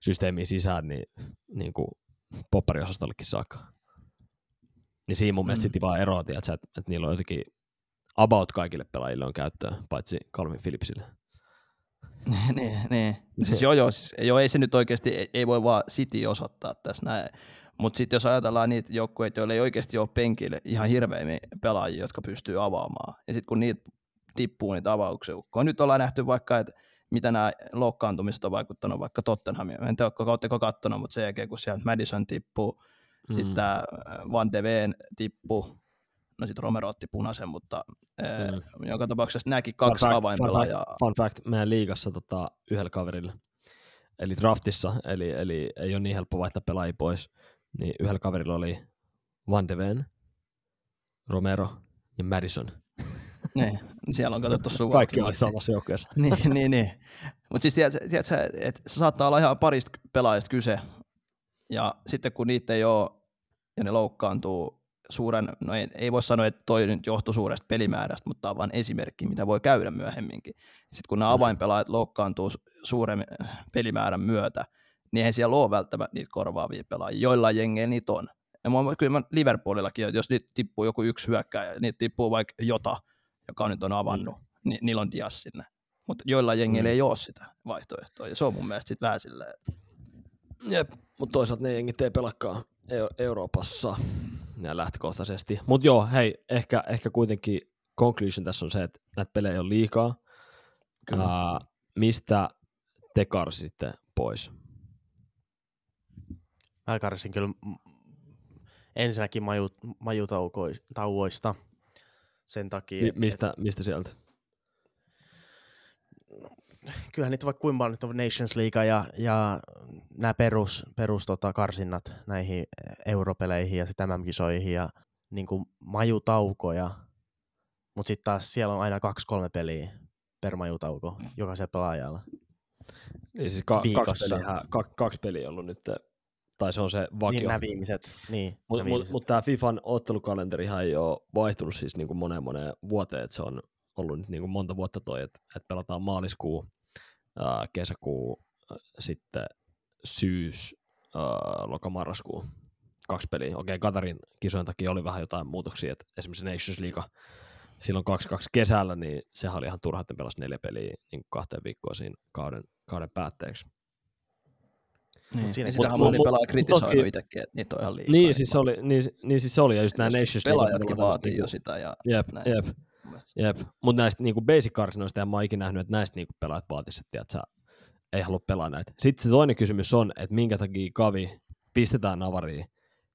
systeemiin sisään, niin, niin kuin poppariosastollekin saakka. Niin siinä mun mielestä Mm. Vaan eroaa, tiedätkö, että, että niillä on jotenkin about kaikille pelaajille on käyttöä, paitsi Calvin Phillipsille. niin, niin. Siis joo, joo, siis, joo, ei se nyt oikeasti, ei, ei voi vaan City osoittaa tässä näin. Mutta sitten jos ajatellaan niitä joukkueita, joilla ei oikeasti ole penkille ihan hirveimmin pelaajia, jotka pystyy avaamaan, ja sitten kun niitä tippuu niitä avauksia, kun nyt ollaan nähty vaikka, että mitä nämä loukkaantumiset on vaikuttanut vaikka Tottenhamiin. En tiedä, oletteko katsonut, mutta sen jälkeen kun sieltä Madison tippuu, mm. sitten tämä Van de Ven tippuu, no sitten Romero otti punaisen, mutta mm. eh, joka tapauksessa nämäkin kaksi Fun fact, avainpelaajaa. Fun fact, meidän liigassa tota, yhdellä kaverilla, eli draftissa, eli, eli ei ole niin helppo vaihtaa pelaajia pois, niin yhdellä kaverilla oli Van de Ven, Romero ja Madison. niin, siellä on katsottu sun Kaikki oli samassa joukkueessa. niin, niin, niin. Mutta siis tiedät, tiedät että se saattaa olla ihan parista pelaajista kyse, ja sitten kun niitä ei ole, ja ne loukkaantuu suuren, no ei, ei voi sanoa, että toi nyt johtuu suuresta pelimäärästä, mutta tämä on vain esimerkki, mitä voi käydä myöhemminkin. Sitten kun nämä Mm. avainpelaajat loukkaantuu su- suuren pelimäärän myötä, niin eihän siellä ole välttämättä niitä korvaavia pelaajia. Joillain jengeillä niitä on. Ja mä, kyllä mä Liverpoolillakin, että jos niitä tippuu joku yksi hyökkääjä, niitä tippuu vaikka Jota, joka nyt on avannut, mm. niin niillä on Dias sinne. Mutta joillain jengeillä Mm. ei ole sitä vaihtoehtoa, ja se on mun mielestä sitten vähän silleen, Jep, mutta toisaalta ne jengit ei pelakaan Eu- Euroopassa ja lähtökohtaisesti. Mutta joo, hei, ehkä, ehkä kuitenkin conclusion tässä on se, että näitä pelejä on liikaa, Kyllä. Ää, mistä te karsitte pois? Mä karsin kyllä ensinnäkin maju, majutauoista sen takia. Mi- et- mistä, mistä sieltä? Kyllähän niitä vaikka kuinka paljon nyt on Nations League ja, ja nämä perus, perus tota, karsinnat näihin europeleihin ja sitten MM-kisoihin ja niin kuin majutaukoja, mutta sitten taas siellä on aina kaksi-kolme peliä per majutauko jokaisella pelaajalla. Niin siis ka- kaksi, peliä, ka- kaksi peliä on ollut nyt, tai se on se Niin vakio. nämä viimeiset. Niin, Mutta mut, viimeiset. mut tämä FIFAn ottelukalenterihan ei ole vaihtunut siis niinku moneen moneen vuoteen, että se on ollut nyt niinku monta vuotta toi, että et pelataan maaliskuu, ää, kesäkuu, ää, sitten syys, ää, lokamarraskuu, kaksi peliä. Okei, Katarin kisojen takia oli vähän jotain muutoksia, että esimerkiksi Nations League silloin 2-2 kesällä, niin sehän oli ihan turha, että pelasi neljä peliä niin kahteen viikkoon siinä kauden, kauden päätteeksi. Niin, Mut siinä- niin sitähän moni mut kritisoinut itsekin, että niitä on ihan liikaa. Niin, siis se oli, niin, niin siis se oli, ja just nämä Nations League Pelaajatkin pelataan vaatii niinku- jo sitä. Ja Jep, näin. jep. Jep, mutta näistä niinku basic karsinoista en mä oon ikinä nähnyt, että näistä niinku pelaajat vaatisivat, että sä ei halua pelaa näitä. Sitten se toinen kysymys on, että minkä takia Kavi pistetään Navariin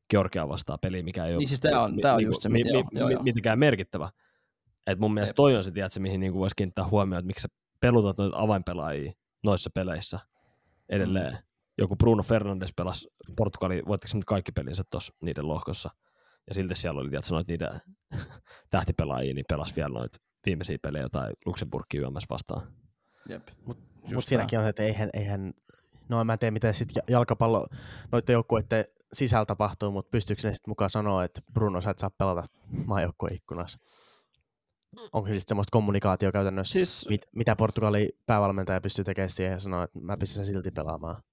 Georgia vastaan peliin, mikä ei ole Niin siis tää on- tää on just se, mi, mi- mi, joo, joo, mi, joo. mitenkään merkittävä. Et mun mielestä Jep. toi on se, tiedätkö, mihin niinku voisi kiinnittää huomioon, että miksi sä pelutat noita avainpelaajia noissa peleissä edelleen. Mm. Joku Bruno Fernandes pelasi Portugali, voitteko nyt kaikki pelinsä tuossa niiden lohkossa. Ja silti siellä oli, tiedätkö, noita niiden tähtipelaajia, niin pelasi vielä noita viimeisiä pelejä jotain Luxemburgia YMS vastaan. Jep. Mutta Just siinäkin on, että eihän, eihän no mä en tiedä miten sitten jalkapallo noiden joukkueiden sisällä tapahtuu, mutta pystyykö ne sitten mukaan sanoa, että Bruno sä et saa pelata maajoukkueen ikkunassa? Onko sitten semmoista kommunikaatio käytännössä, Siis mit, mitä Portugali päävalmentaja pystyy tekemään siihen ja sanoa, että mä pistän sen silti pelaamaan?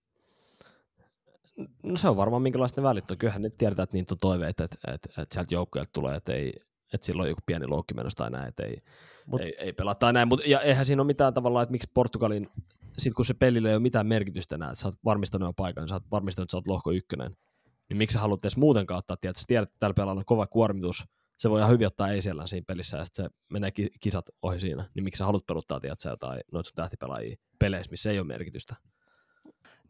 No se on varmaan minkälaista ne välit on. Kyllähän ne tiedetään, että niitä on toiveita, että, että, että sieltä joukkueelta tulee, että, ei, että silloin on joku pieni loukki menossa tai näin, että ei, Mut- ei, ei pelata tai näin. Mut, ja eihän siinä ole mitään tavalla, että miksi Portugalin, sit kun se pelille ei ole mitään merkitystä enää, että sä oot varmistanut jo paikan, sä oot varmistanut, että sä oot lohko ykkönen, niin miksi sä haluat edes muutenkaan ottaa, tiedät, sä tiedät, että tällä pelalla on kova kuormitus, se voi ihan hyvin ottaa ei siellä siinä pelissä ja sitten se menee ki- kisat ohi siinä, niin miksi sä haluat peluttaa, tiedät, sä jotain noita sun tähtipelaajia peleissä, missä ei ole merkitystä.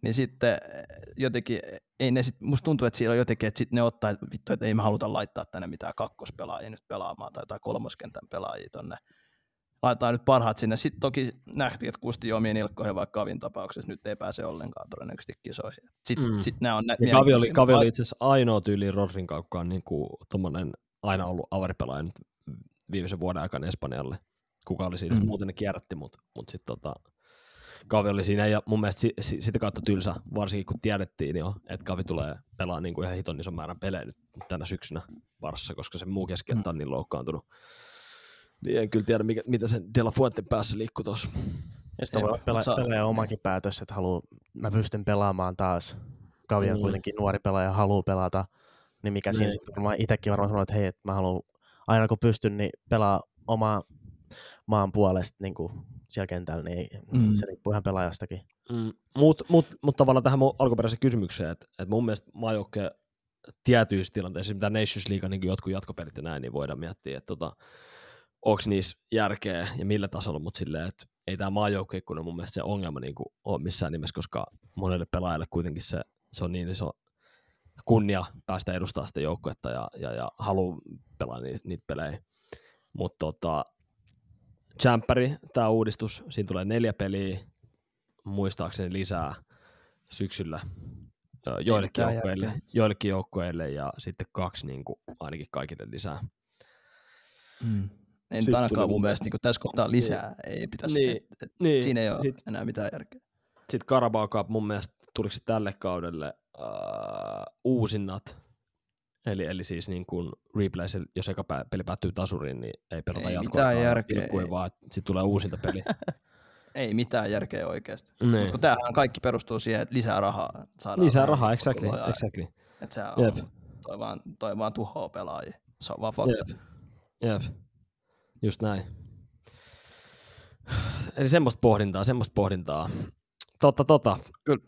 Niin sitten eh, jotenkin, eh, ei ne sit, musta tuntuu, että siellä on jotenkin, että sit ne ottaa, että vittu, että ei me haluta laittaa tänne mitään kakkospelaajia nyt pelaamaan tai jotain kolmoskentän pelaajia tonne. Laitetaan nyt parhaat sinne. Sitten toki nähtiin, että Kusti omiin nilkkoihin vaikka Kavin tapauksessa nyt ei pääse ollenkaan todennäköisesti kisoihin. Sitten Mm. sit nämä on nä- Kavi oli, Kavi oli itse asiassa ainoa tyyli Rodrin on niin kuin, aina ollut avaripelaaja nyt viimeisen vuoden aikana Espanjalle. Kuka oli siitä, Mm. muuten ne kierrätti, mutta mut sitten tota, Kavi oli siinä ja mun mielestä si, si, sitä kautta tylsä, varsinkin kun tiedettiin jo, että Kavi tulee pelaa niin kuin ihan hiton ison määrän pelejä nyt tänä syksynä varassa, koska se muu keskenttä on niin loukkaantunut. Niin en kyllä tiedä, mikä, mitä sen De La Fuenten päässä liikkuu tuossa. Ja sitten voi pela- sa- pelaaja omakin päätös, että haluu, mä pystyn pelaamaan taas. Kavi on Mm. kuitenkin nuori pelaaja, haluaa pelata. Niin mikä siinä Niin. sitten varmaan itsekin varmaan sanoo, että hei, että mä haluan aina kun pystyn, niin pelaa omaa maan puolesta niin kuin siellä kentällä, niin Mm. se riippuu ihan pelaajastakin. Mm, Mutta mut, mut tavallaan tähän mun alkuperäiseen kysymykseen, että et mun mielestä maajoukkue tietyissä tilanteissa, mitä Nations League, niin jotkut jatkopelit ja näin, niin voidaan miettiä, että tota, onko niissä järkeä ja millä tasolla, mutta silleen, että ei tämä maajoukkeikkuna mun mielestä se ongelma niin kuin ole missään nimessä, koska monelle pelaajalle kuitenkin se, se on niin iso kunnia päästä edustaa sitä joukkuetta ja, ja, ja haluaa pelaa niitä, niitä pelejä. Mutta tota, Champperi, tämä uudistus, siinä tulee neljä peliä, muistaakseni lisää syksyllä joillekin joukkueille, joillekin joukkueille ja sitten kaksi niin kuin, ainakin kaikille lisää. Mm. Ei nyt ainakaan mun mielestä niin tässä kohtaa lisää ei pitäisi. Niin, et, et, niin, siinä ei ole sit- enää mitään järkeä. Sitten Carabao Cup mun mielestä tuliko se tälle kaudelle äh, uusinnat, eli, eli siis niin kuin replays, jos eka peli päättyy tasuriin, niin ei pelata Ei jatkoa. mitään järkeä, Kuin ei. vaan, sitten tulee uusinta peli. Ei mitään järkeä oikeasti. niin. Kun tämähän kaikki perustuu siihen, että lisää rahaa saadaan. Lisää rahaa, exactly, tuloja. exactly. Että se Jep. on, toi vaan, toi vaan tuhoaa pelaajia. Se on vaan fakta. Jep. Jep. Just näin. Eli semmoista pohdintaa, semmoista pohdintaa. Totta, tota. Kyllä.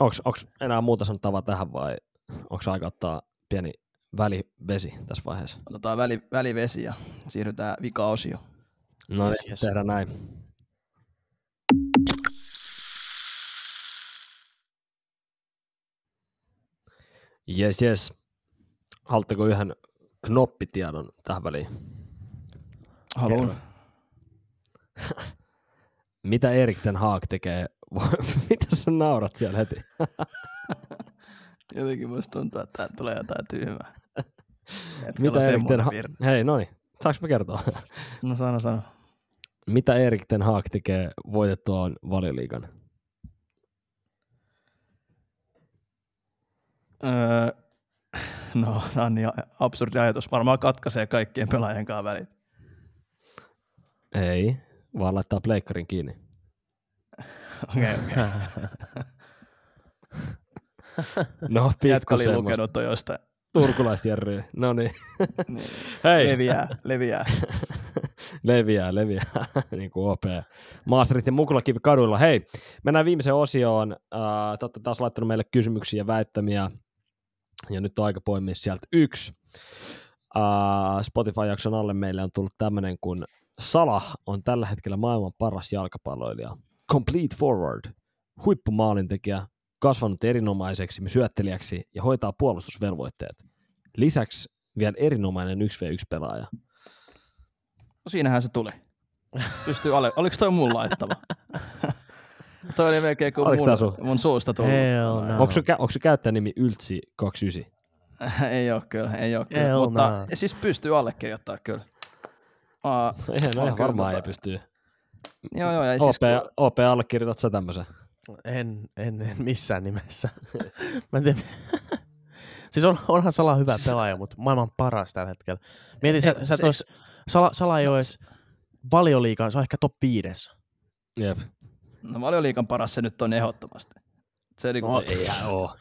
Onks, onks enää muuta sanottavaa tähän vai onko aika ottaa pieni välivesi tässä vaiheessa. Otetaan väli, välivesi ja siirrytään vikaosio. No niin, yes. tehdään näin. Jes, jes. Haluatteko yhden knoppitiedon tähän väliin? Haluan. Mitä Erik Ten Haag tekee? Mitä sä naurat siellä heti? Jotenkin musta tuntuu, että tää tulee jotain tyhmää. Mitä Erik Ten virta. Hei, no niin. Saanko mä kertoa? No sano, sano. Mitä Erik Ten Haag tekee voitettuaan valioliigan? Öö, no, tämä on niin absurdi ajatus. Varmaan katkaisee kaikkien pelaajien kanssa välit. Ei, vaan laittaa pleikkarin kiinni. Okei, okei. No, Jätkä oli semmoista. lukenut toi jostain. Turkulaiset järryy. No niin. Niin. Hei. Leviää, leviää. leviää, leviää, niin kuin OP. Maasterit ja Mukulakivi kaduilla. Hei, mennään viimeiseen osioon. Te olette taas laittanut meille kysymyksiä ja väittämiä, ja nyt on aika poimia sieltä yksi. Uh, Spotify-jakson alle meille on tullut tämmöinen, kun Salah on tällä hetkellä maailman paras jalkapalloilija. Complete forward, huippumaalintekijä, kasvanut erinomaiseksi syöttelijäksi ja hoitaa puolustusvelvoitteet. Lisäksi vielä erinomainen 1v1-pelaaja. No siinähän se tuli. Pystyy alle. Oliko toi mun laittama? toi oli melkein kuin Oliko mun, sun? mun suusta tullut. Hell no. Onko onko se käyttäjänimi Yltsi29? ei ole kyllä, ei ole kyllä. Hell Mutta no. siis pystyy allekirjoittamaan kyllä. Uh, Eihän, no ihan varmaan tota- ei pystyy. joo, joo. Ja OP, siis, kun- OP allekirjoitat sä tämmöisen? En, en, en missään nimessä. Mä en tiedä. siis on, onhan Sala hyvä pelaaja, mutta maailman paras tällä hetkellä. Mietin, sä, Ei, sä se- tois, Sala, Sala ei ole edes valioliikaan, se on ehkä top viides. Jep. no valioliikan paras se nyt on ehdottomasti. Se niinku, No, Eihän oo.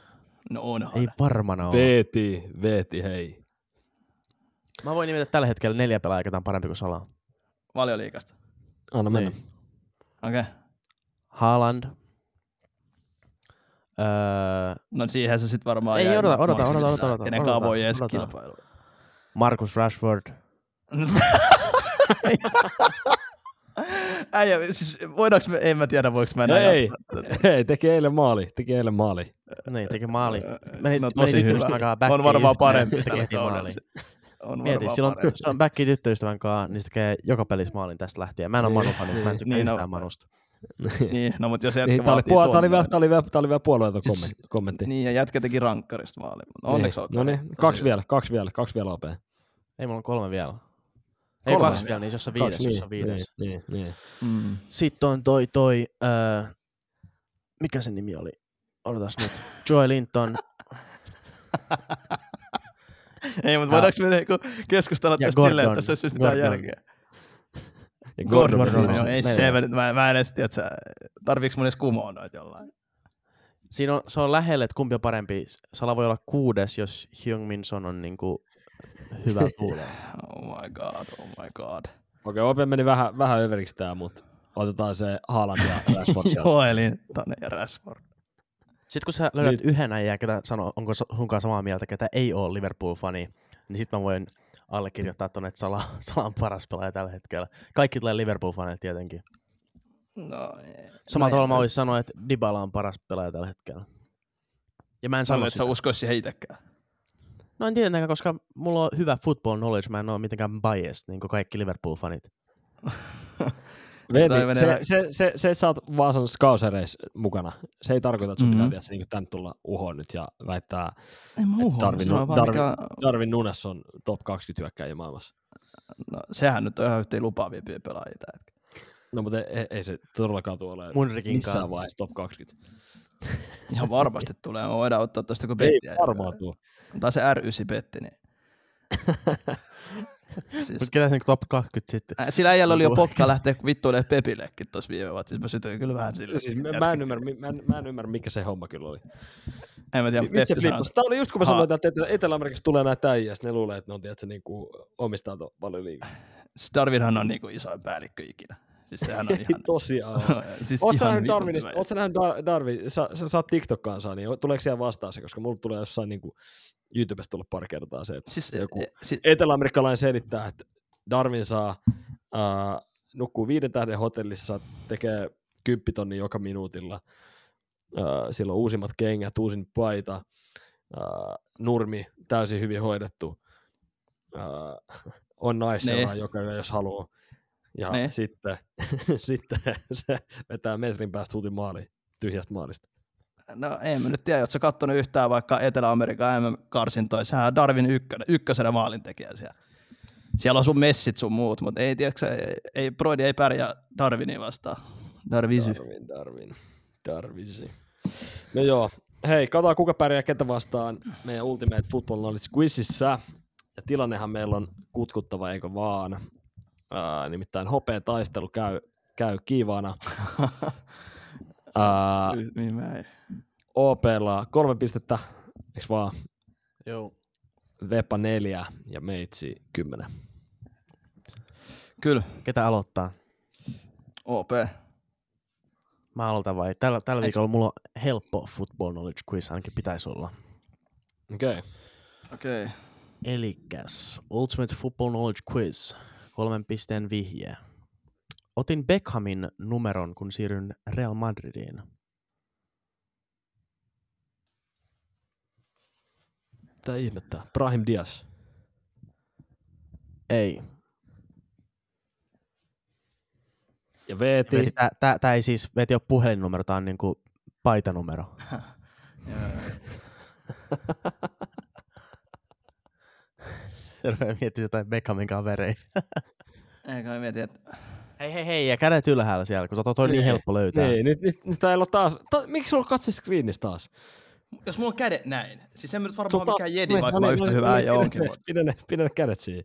no onhan. Ei varmana ole. Veeti, veeti, hei. Mä voin nimetä tällä hetkellä neljä pelaajaa, ketä on parempi kuin Sala. Valioliikasta. Anna mennä. Niin. Okei. Okay. Haaland. Öö, No siihen se sitten varmaan Ei, jäi odota, odota, odota, odota, Kenen odota, kanssa voi edes odota. kilpailu. Marcus Rashford. Äijä, siis voidaanko me, en mä tiedä voiko mä enää Ei, jatkaa. hei, teki eilen maali, teki eilen maali. Niin, teki maali. Meni, No meni tosi tyttöystävän hyvä. On varmaan parempi teki tällä heti kaudella. On Mieti, varmaan silloin se on backi tyttöystävän kanssa, niin se tekee joka pelissä maalin tästä lähtien. Mä en ole Manu fani, mä en tykkää Niin, no- yhtään Manusta. Niin, no mutta jos jätkä Niin, tää, oli vaatii puol- tää, oli vielä, tuon tää, oli vielä, tää oli vielä puolueeton Siis- kommentti. kommentti. Niin, ja jätkä teki rankkarista. Mutta onneksi niin. olkoon. No niin, kaksi vielä, kaksi vielä, kaksi vielä OP. Ei, mulla on kolme vielä. Ei Kolme? kaksi vielä, niin jos on viides, Kaksi, jos on viides. Niin, niin, niin. Mm. Sitten on toi, toi öö, mikä sen nimi oli? Odotas nyt. Joel Linton Ei, mutta voidaanko me niinku keskustella tästä silleen, että tässä olisi mitään Gordon. järkeä? Ja Gordon, Gordon, joo, Gordon. ei se, mä, mä, mä en edes tiedä, tarviiks mun edes kumoa noita jollain. Siinä on, se on lähellä, että kumpi on parempi. Sala voi olla kuudes, jos Hyung Min Son on niinku hyvä tuulee. Oh my god, oh my god. Okei, OP meni vähän, vähän överiksi tää, mutta otetaan se Haaland ja Rashford sieltä. Joelin tonne ja Rashford. Sitten kun sä löydät Nyt. yhden äijän, ketä sanoo, onko sunkaan samaa mieltä, ketä ei ole Liverpool-fani, niin sit mä voin allekirjoittaa tonne, että Sala, Sala on paras pelaaja tällä hetkellä. Kaikki tulee Liverpool-faneilta tietenkin. No. Samalla No, tavalla mä voisin sanoa, että Dybala on paras pelaaja tällä hetkellä. Ja mä en Sano, että sitä. sä uskois siihen itekään. No en tietenkään, koska mulla on hyvä football knowledge, mä en ole mitenkään biased, niin kuin kaikki Liverpool-fanit. Veeti, Tai menee se, vä- se, se, se, että sä oot Vaasan skausereissa mukana, se ei tarkoita, että sun Mhm. pitää niin tän tulla uhoon nyt ja väittää, uho, Darwin, se Darwin, mikä, Darwin Nunes on top 20 hyökkäjä maailmassa. no, sehän nyt on ihan yhteen lupaavimpia pelaajia. No mutta ei, ei se todellakaan tule olemaan Munrikin missään vaiheessa top 20. Ihan varmasti tulee. Me voidaan ottaa tosta kun Ei bettiä. varmaan tuu. Tai se R9 betti, niin. siis, Mutta ketä sen top 20 sitten? Sillä äijällä oli jo pokka lähteä vittuilemaan Pepillekin tuossa viime vuonna. Siis mä sytyin kyllä vähän sille. Siis mä, mä, en ymmärrä, mä, en, mä en ymmärrä, mikä se homma kyllä oli. En mä tiedä, Mi- Mistä se Peppi sanoi, flippas? Tämä oli just kun mä sanoin, että Etelä- Etelä-Amerikassa tulee näitä äijä, ne luulee, että ne on tiedätkö, niin kuin omistaa to, paljon liikaa. Siis Darwinhan on niinku isoin päällikkö ikinä. Siis sehän on ihan... tosiaan siis Oletko nähnyt Darwinista, sä nähnyt Dar- Darwin, sä, sä, sä oot TikTok-kansaa, niin tuleeko siellä vastaan se, koska mulla tulee jossain niin kuin YouTubesta tulla pari kertaa se, että Siis, se joku e- si- eteläamerikkalainen selittää, että Darwin saa ää, nukkuu viiden tähden hotellissa, tekee kymppitonnin joka minuutilla, ää, sillä on uusimmat kengät, uusin paita, nurmi täysin hyvin hoidettu. Uh, on naisseuraa Ne. joka yö, jos haluaa. Ja Ne. sitten, sitten se vetää metrin päästä hutin maali tyhjästä maalista. No en mä nyt tiedä, ootko sä kattonut yhtään vaikka Etelä-Amerikan MM-karsintoja, sehän on Darwin ykkönen, ykkösenä maalintekijä siellä. Siellä on sun messit sun muut, mutta ei, tiedätkö, sä, ei, Broidi ei pärjää Darwinia vastaan. Darvisy. Darwin, Darwin, Darvisi. No joo, hei, katsotaan kuka pärjää ketä vastaan meidän Ultimate Football Knowledge Quizissä. Ja tilannehan meillä on kutkuttava, eikö vaan. Ää, nimittäin hopea taistelu käy, käy mä ei. OPlla kolme pistettä, eikö vaan? Joo. Vepa neljä ja Meitsi kymmenen. Kyllä, Ketä aloittaa? OP. Mä aloitan vai? Tällä, tällä viikolla mulla on helppo football knowledge quiz, ainakin pitäisi olla. Okei. Okay. Okei. Okay. Elikäs, Ultimate Football Knowledge Quiz, kolmen pisteen vihje. Otin Beckhamin numeron, kun siirryn Real Madridiin. Tää ihmettää. Brahim Diaz. Ei. Ja Veeti. Tää ei siis veti ole puhelinnumero, tää on niinku paitanumero. Terve miettii jotain Beckhamin kavereita. Eikä mä mietin, että Hei hei hei, ja kädet ylhäällä siellä, kun toi on niin Niin. helppo löytää. Niin, nyt, nyt, nyt täällä on taas. Ta, miksi sulla on katse screenissä taas? jos mulla on kädet näin, siis en mä nyt varmaan Sulla ole ta- mikään jedi, no niin, vaikka no mä niin, yhtä hyvä äijä pidä onkin, ne- Pidä ne, pidä ne kädet siihen.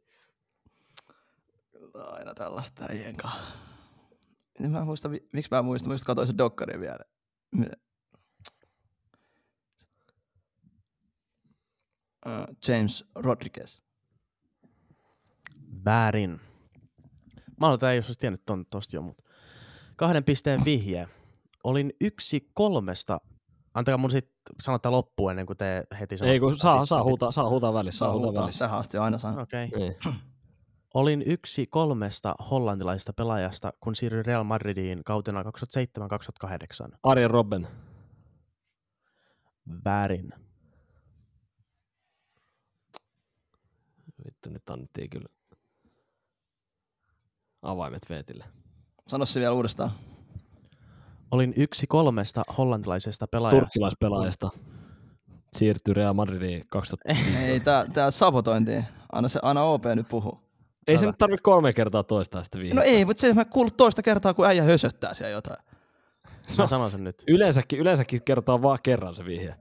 aina tällaista äijän kanssa. Niin mä muista, mi- miksi mä en muista, mä just katsoin sen dokkarin vielä. Uh, James Rodriguez. Väärin. Mä aloitan, jos olisi tiennyt ton, tosta jo, mutta kahden pisteen vihje. Olin yksi kolmesta. Antakaa mun sit sanoa loppuun ennen kuin te heti sanotte. Ei kun saa, saa, huutaa, saa huutaa välissä. Saa, Saa huutaa, huutaa, välissä. tähän asti aina saa. Okei. Okay. Niin. Olin yksi kolmesta hollantilaisesta pelaajasta, kun siirryin Real Madridiin kautena 2007-2008. Arjen Robben. Väärin. Vittu, nyt annettiin kyllä avaimet Veetille. Sano se vielä uudestaan. Olin yksi kolmesta hollantilaisesta pelaajasta. Turkkilaispelaajasta. Siirtyi Real Madridiin 2000. Ei, tää, tää sabotointi. Anna, se, anna OP nyt puhu. Ei se Hyvä. nyt tarvitse kolme kertaa toistaa sitä No vihjettä. ei, mutta se mä kuullut toista kertaa, kun äijä hösöttää siellä jotain. Mä sanon sen nyt. Yleensäkin, yleensäkin kertaa vaan kerran se vihje.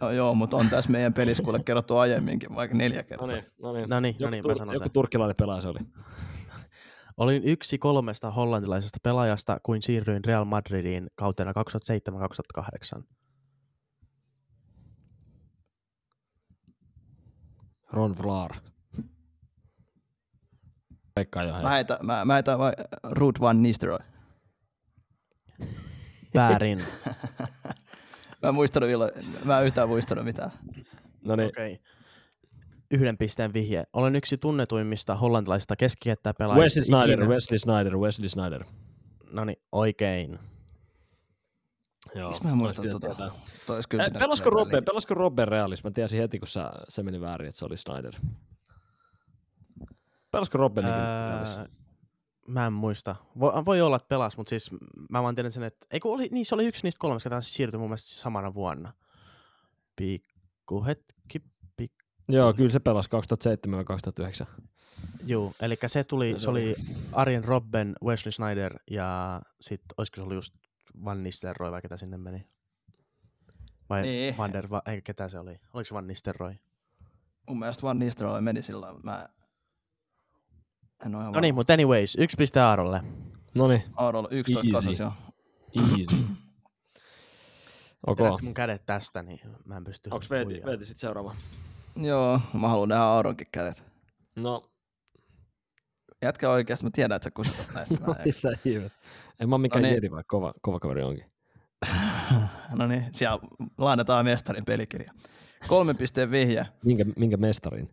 No joo, mutta on tässä meidän pelissä kuule kerrottu aiemminkin, vaikka neljä No kertaa. niin, no niin. No niin, no Joku, niin, mä sanon joku sen. turkkilainen pelaaja se oli. Olin yksi kolmesta hollantilaisesta pelaajasta, kuin siirryin Real Madridiin kautena 2007-2008. Ron Vlaar. Pekka jo Mä heitän, mä, mä heitän vai Ruud van Nistelrooy. Väärin. Mä en muistanut, milloin, mä en yhtään muistanut mitään. No niin, Okei. Okay. Yhden pisteen vihje. Olen yksi tunnetuimmista hollantilaisista keskikenttäpelaajista. Wesley Snyder, ikinä. Wesley Snyder, Wesley Snyder. No niin, oikein. Joo, Miksi mä en muista olisi tota? kyllä Eh, Pelasko Robben, pelasko Robben Realis? Mä tiesin heti, kun sä, se meni väärin, että se oli Snyder. Pelasko Robben öö... Realis? Mä en muista. Voi, voi olla, että pelas, mutta siis mä vaan tiedän sen, että... Ei kun oli, niin se oli yksi niistä kolmesta, ketä siirtyi mun mielestä samana vuonna. Pikku hetki. Joo, kyllä se pelasi 2007 ja 2009. Juu, eli se tuli, Se oli Arjen Robben, Wesley Snyder ja sitten olisiko se ollut just Van Nistelrooy vai ketä sinne meni? Vai Niin. Van der, Va- ei ketä se oli? Oliko se Van Nistelrooy? Mun mielestä Van Nistelrooy meni sillä lailla. Mä en ole No niin, mutta anyways, yksi piste Aarolle. No niin, Aarolla 11 Easy. kasas jo. easy. Okay. Ok, mun kädet tästä, niin mä en pysty onks Veeti. Veeti sit seuraava? Joo, mä haluan nähdä Aaronkin kädet. No, Jätkä oikeasti, mä tiedän, että sä kusitat näistä. no mitä ihmettä. En mä ole mikään No niin. jedi, vaikka kova, kova kaveri onkin. no niin, siellä lainataan mestarin pelikirja. Kolmen pisteen vihje. Minkä, minkä mestarin?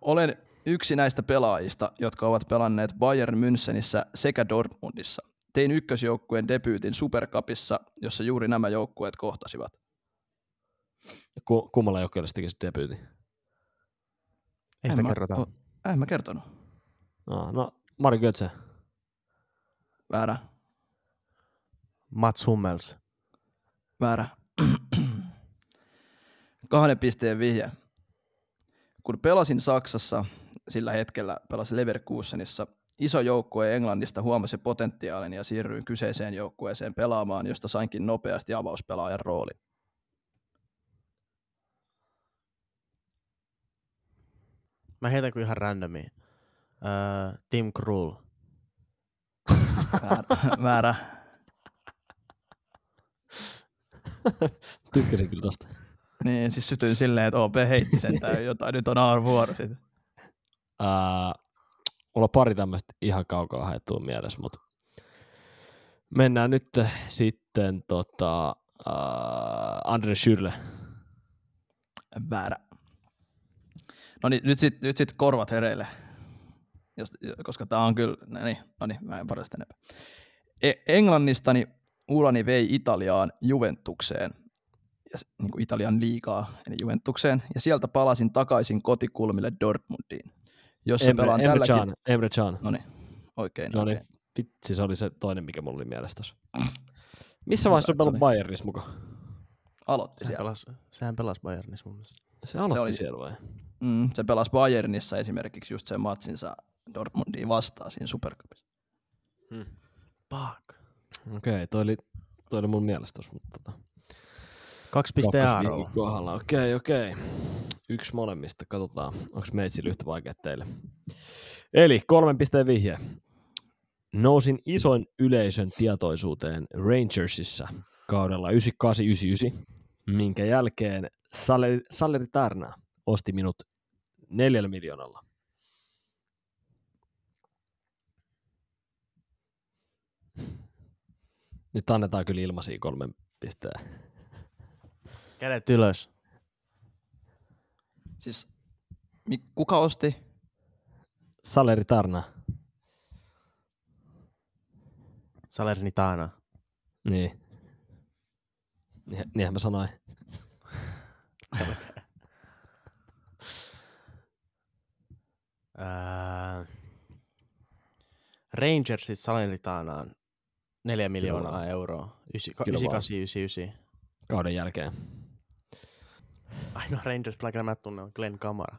Olen yksi näistä pelaajista, jotka ovat pelanneet Bayern Münchenissä sekä Dortmundissa. Tein ykkösjoukkueen debyytin Supercupissa, jossa juuri nämä joukkueet kohtasivat. Ku, kummalla joukkueella se teki se debyytin? Ei En sitä mä- kerrota. o- En mä kertonut. No, no Mari Götze. Väärä. Mats Hummels. Väärä. Kahden pisteen vihje. Kun pelasin Saksassa, sillä hetkellä pelasin Leverkusenissa, iso joukkue Englannista huomasi potentiaalin ja siirryin kyseiseen joukkueeseen pelaamaan, josta sainkin nopeasti avauspelaajan roolin. Mä heitän kuin ihan randomiin. Öö, Tim Krul. Väärä. Väärä. Tykkäsin kyllä tosta. Niin, siis sytyin silleen, että OP heitti sen tai jotain, nyt on Aar vuoro sitten. Ää, mulla on pari tämmöistä ihan kaukaa haettua mielessä, mutta mennään nyt sitten tota, ää, Andre Schürrle. Väärä. No niin, nyt sitten nyt sit korvat hereille. Jos, koska tää on kyllä, no niin, no niin mä en parasta enempää. E- Englannistani urani vei Italiaan Juventukseen, ja, niin kuin Italian liigaa, eli Juventukseen, ja sieltä palasin takaisin kotikulmille Dortmundiin, jossa Emre, pelaan Emre tälläkin... Can. Emre Can. No niin, oikein. No niin, vitsi, se oli se toinen, mikä mulla oli mielessä tossa. Missä vaiheessa on se pelannut Bayernissa mukaan? Aloitti Sehän siellä. pelasi, sehän pelasi Bayernissa mun mielestä. Se aloitti oli- siellä vai? Mm, se pelasi Bayernissa esimerkiksi just sen matsinsa Dortmundiin vastaan siinä Supercupissa. Hmm. Fuck. Okei, okay, toi oli, toi oli mun mielestä mutta tota, Kaksi pisteen aaroa. kohdalla. Okei, okei. Yksi molemmista, katsotaan, onko meitsillä yhtä vaikea teille. Eli kolmen pisteen vihje. Nousin isoin yleisön tietoisuuteen Rangersissa kaudella 98-99, minkä jälkeen Saleri, Saleri Tärnä osti minut neljällä miljoonalla. Nyt annetaan kyllä ilmaisia kolmen pisteen. Kädet ylös. Siis kuka osti? Saleri Tarna. Salernitana. Niin, niinhän mä sanoin. Ää, Rangersit Salernitaanaan 4 miljoonaa euroa. Kyllä vaan. 98, 99. Kauden jälkeen. Ainoa Rangers pelaaja, mä tunnen, on Glenn Kamara.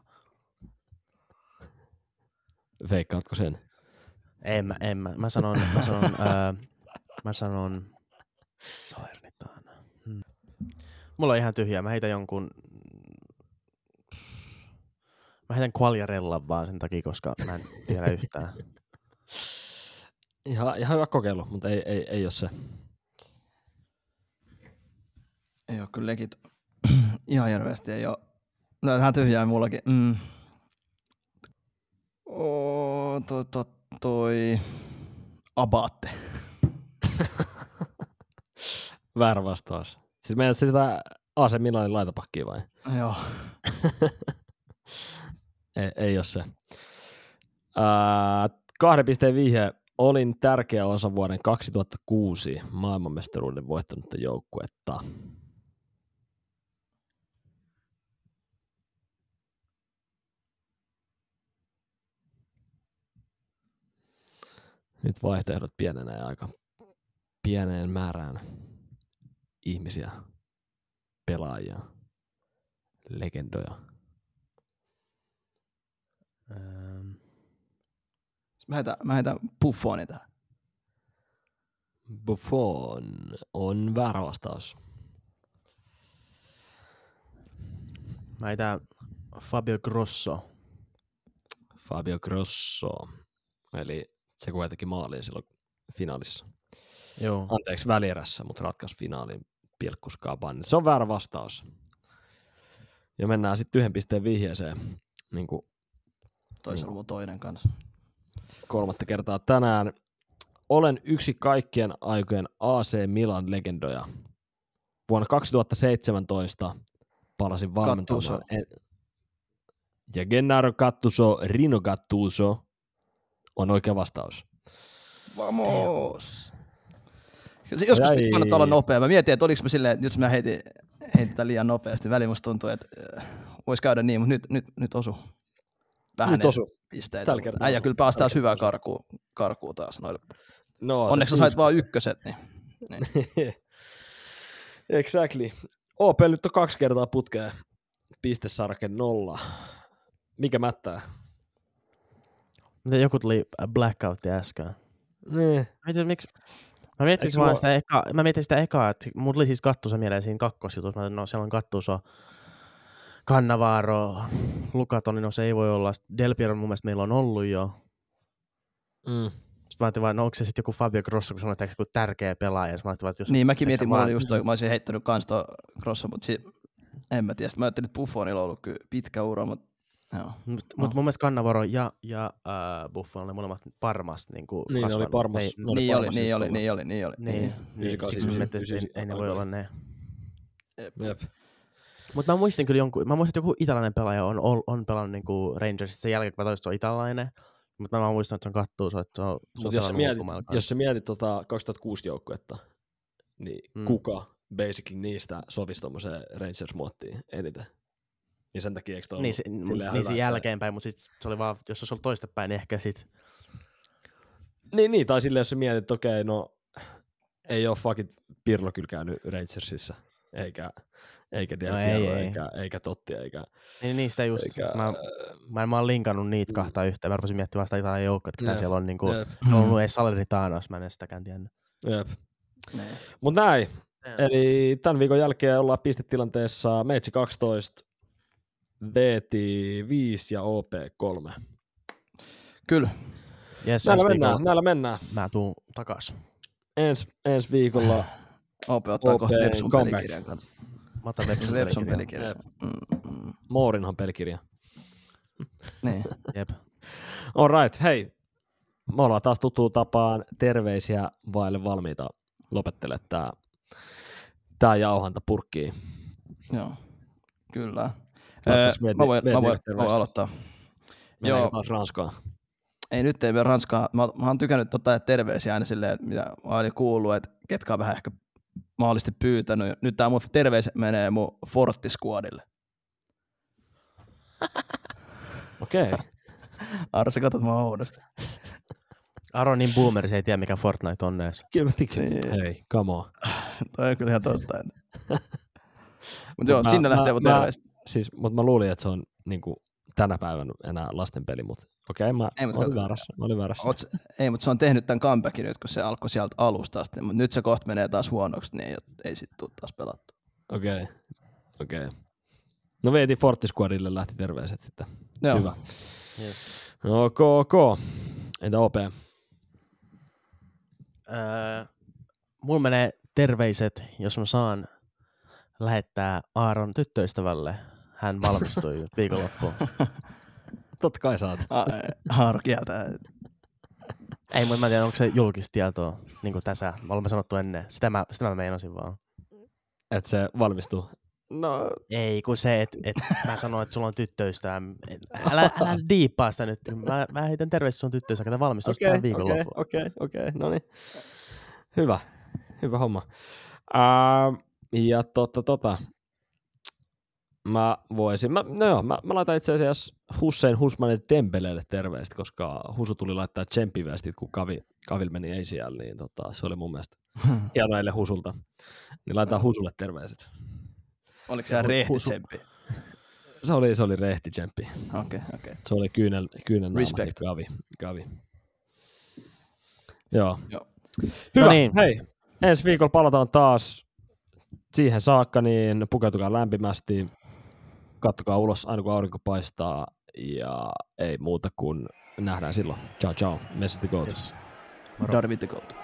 Veikkaatko sen? En mä, en mä. Mä sanon, mä sanon, ää, mä sanon Salernitana. Hmm. Mulla on ihan tyhjää. Mä heitän jonkun... Mä heitän Quagliarella vaan sen takia, koska mä en tiedä yhtään. Ihan, ihan hyvä kokeilu, mutta ei, ei, ei ole se. Ei ole kyllä legit. Ihan hirveästi ei ole. No vähän tyhjää mullakin. Mm. Oo, toi, toi, toi. Abate. Väärä vastaus. Siis meidät sitä AC Milanin laitapakkia vai? Joo. Ei, ei ole se. Ää, kahden pisteen vihje. Olin tärkeä osa vuoden 2006 maailmanmestaruuden voittanutta joukkuetta. Nyt vaihtoehdot pienenee aika pieneen määrään ihmisiä, pelaajia, legendoja. Mä heitän, mä heitän Buffoni tähän. Buffon on väärä vastaus. Mä heitän Fabio Grosso. Fabio Grosso. Eli se kun teki maaliin silloin finaalissa. Joo. Anteeksi välierässä, mutta ratkaisi finaalin pilkkuskaapan. Se on väärä vastaus. Ja mennään sitten yhden pisteen vihjeeseen niin kuin Toisella Niin. mun toinen kanssa. Kolmatta kertaa tänään. Olen yksi kaikkien aikojen AC Milan legendoja. Vuonna 2017 palasin valmentamaan. En- Ja Gennaro Gattuso, Rino Gattuso on oikea vastaus. Vamos! Se Joskus Ai. kannattaa olla nopea. Mä mietin, että oliko mä silleen, että jos mä heitin, heitetään liian nopeasti. Väliin musta tuntuu, että äh, voisi käydä niin, mutta nyt, nyt, nyt osu. Vähän Nyt osu. Pisteitä. Tällä kertaa Äijä kyllä pääsi taas hyvää karkuun, karkuun taas. Noille. No, Onneksi sä sait vaan ykköset, niin exactly. OP nyt on kaksi kertaa putkeen. Pistesarke nolla. Mikä mättää? Miten joku tuli blackoutti äsken? Niin. Mietin, miksi? Mä mietin, vaan mulla- sitä eka, mä mietin sitä ekaa, että mulla tuli siis kattuusa mieleen siinä kakkosjutussa. Mä no siellä on kattuusa Cannavaro, Lukatoni, no se ei voi olla. Del Piero mun mielestä meillä on ollut jo. Mm. Sitten mä ajattelin vaan, no onko se sitten joku Fabio Grosso, kun sanoin, että joku tärkeä pelaaja. Mä että jos, Niin, mäkin mietin, mulla vaan- oli just toi, kun mä olisin heittänyt kans tuo Grosso, mutta si- en mä tiedä. Sitten Mä ajattelin, että Buffonilla on ollut kyllä pitkä ura, mutta joo. Mutta No. mut mun mielestä Cannavaro ja, ja äh, Buffon oli molemmat Parmasta niin kuin Niin, ne oli Parmas. Ei, Ne oli Niin oli, Parmassa niin oli, istulla. niin oli, niin oli. niin, niin, Ysi, niin kasi, siksi mä ysi, mietin, että ysi, ei, ei ne ysi, voi ysi. olla ne. Jep. Mutta mä muistin kyllä jonkun, mä muistin, että joku italainen pelaaja on, on, on pelannut niinku Rangersista sen jälkeen, kun mä toistin, että se on italainen. Mutta mä muistan, että se on kattuu, se, on, se on Mut jos sä pelannut mietit, jos sä mietit tota 2006 joukkuetta, niin Mm. kuka basically niistä sovisi tommoseen Rangers-muottiin eniten? Niin sen takia eikö toi Niin, ollut se, niin hyvä, siinä että se- jälkeenpäin, mutta sit se oli vaan, jos se olisi ollut toistepäin, niin ehkä sit. Niin, niin, tai silleen, jos sä mietit, että okei, no ei ole fucking Pirlo kyllä käynyt Rangersissa, eikä, eikä Del No ei, ei. eikä, eikä Totti, eikä, Niin niistä just, eikä mä, mä, en, mä oon linkannut niitä Mm. kahta yhteen, mä rupesin miettimään sitä italian joukkoa, että ketä Jep, siellä on niinku, jep, on ollut edes Salernitanos, mä en sitäkään tiennyt. jep. Niin. Mut näin, eli tämän viikon jälkeen ollaan pistetilanteessa Meitsi 12, VT 5 ja OP 3. Kyllä. Yes, Näillä mennään, viikolla näillä mennään. Mä tuun takas. Ens, ensi viikolla OP ottaa OP kohta Lepsun comeback. pelikirjan kanssa. Mä otan Lepsun Lepsun pelikirjan. pelikirjan. Mm, mm, Moorinhan pelikirja. Niin. Jep. All right, hei. Me ollaan taas tuttuun tapaan terveisiä vaille valmiita lopettele tää, tää jauhanta purkkiin. Joo. Kyllä. Mä voin, mä voin, mä voin aloittaa. Mennäänkö Joo. taas Ranskaan? Ei nyt ei mene Ranskaa. Mä, mä oon tykännyt ottaa terveisiä aina silleen, että mitä mä olin kuullut, että ketkä on vähän ehkä mahdollisesti pyytänyt. Nyt tää mun terveis menee mun Fortti-skuadille. Okei. Okay. Arsi, katsot mä oudosti. Aronin boomer, se ei tiedä mikä Fortnite on edes. Kyllä. Niin. Hei, come on. Toi on kyllä ihan totta. Mutta joo, Mä- sinne mä- lähtee mun terveistä. Siis, mutta mä luulin, että se on niinku, tänä päivänä enää lasten peli, mutta okei, okay, mä, Ei, mä mut olin kato- väärässä. Mä olin väärässä. Oot, ei, mutta se on tehnyt tämän comebackin nyt, kun se alkoi sieltä alusta asti. Mutta nyt se kohta menee taas huonoksi, niin ei, ei sit tuu taas pelattu. Okei, okay. okei. Okay. No veitin Fortisquadille lähti terveiset sitten. Joo. Hyvä. Yes. Ok, ok. Entä OP? Öö, mulla menee terveiset, jos mä saan lähettää Aaron tyttöystävälle. Hän valmistui viikonloppuun. Totta kai saat. Haaro kieltää. Ei, mutta mä en tiedä, onko se julkista tietoa, niin kuin tässä. Me olemme sanottu ennen. Sitä mä, sitä mä meinasin vaan. Että se valmistuu. No, Ei, kun se, että et, mä sanoin, että sulla on tyttöystävä. Et Älä, älä diippaa sitä nyt. Mä, mä heitän terveistä sun tyttöystävä, ketä valmistuu okay, tähän okei, okei, viikonloppuun. okei, okei, no niin. Hyvä, hyvä homma. Uh, ja tota, tota. Mä voisin, mä, no joo, mä, mä laitan itse asiassa Hussein Husmanin Dembeleelle terveistä, koska Husu tuli laittaa tsemppivästit, kun Kavi, Kavil meni ei siellä, niin tota, se oli mun mielestä hieno eilen Husulta. Niin laitetaan Husulle terveiset. Oliko se rehti tsemppi? Se oli, se oli rehti tsemppi. Okei, okei. Se oli kyynel, kyynel Respect. niin Kavi, Kavi. Joo. Joo. Hyvä, No niin. hei. Ensi viikolla palataan taas siihen saakka, niin pukeutukaa lämpimästi, kattokaa ulos aina kun aurinko paistaa ja ei muuta kuin nähdään silloin. Ciao ciao, Messi the Goat. Yes. Darvin the Goat.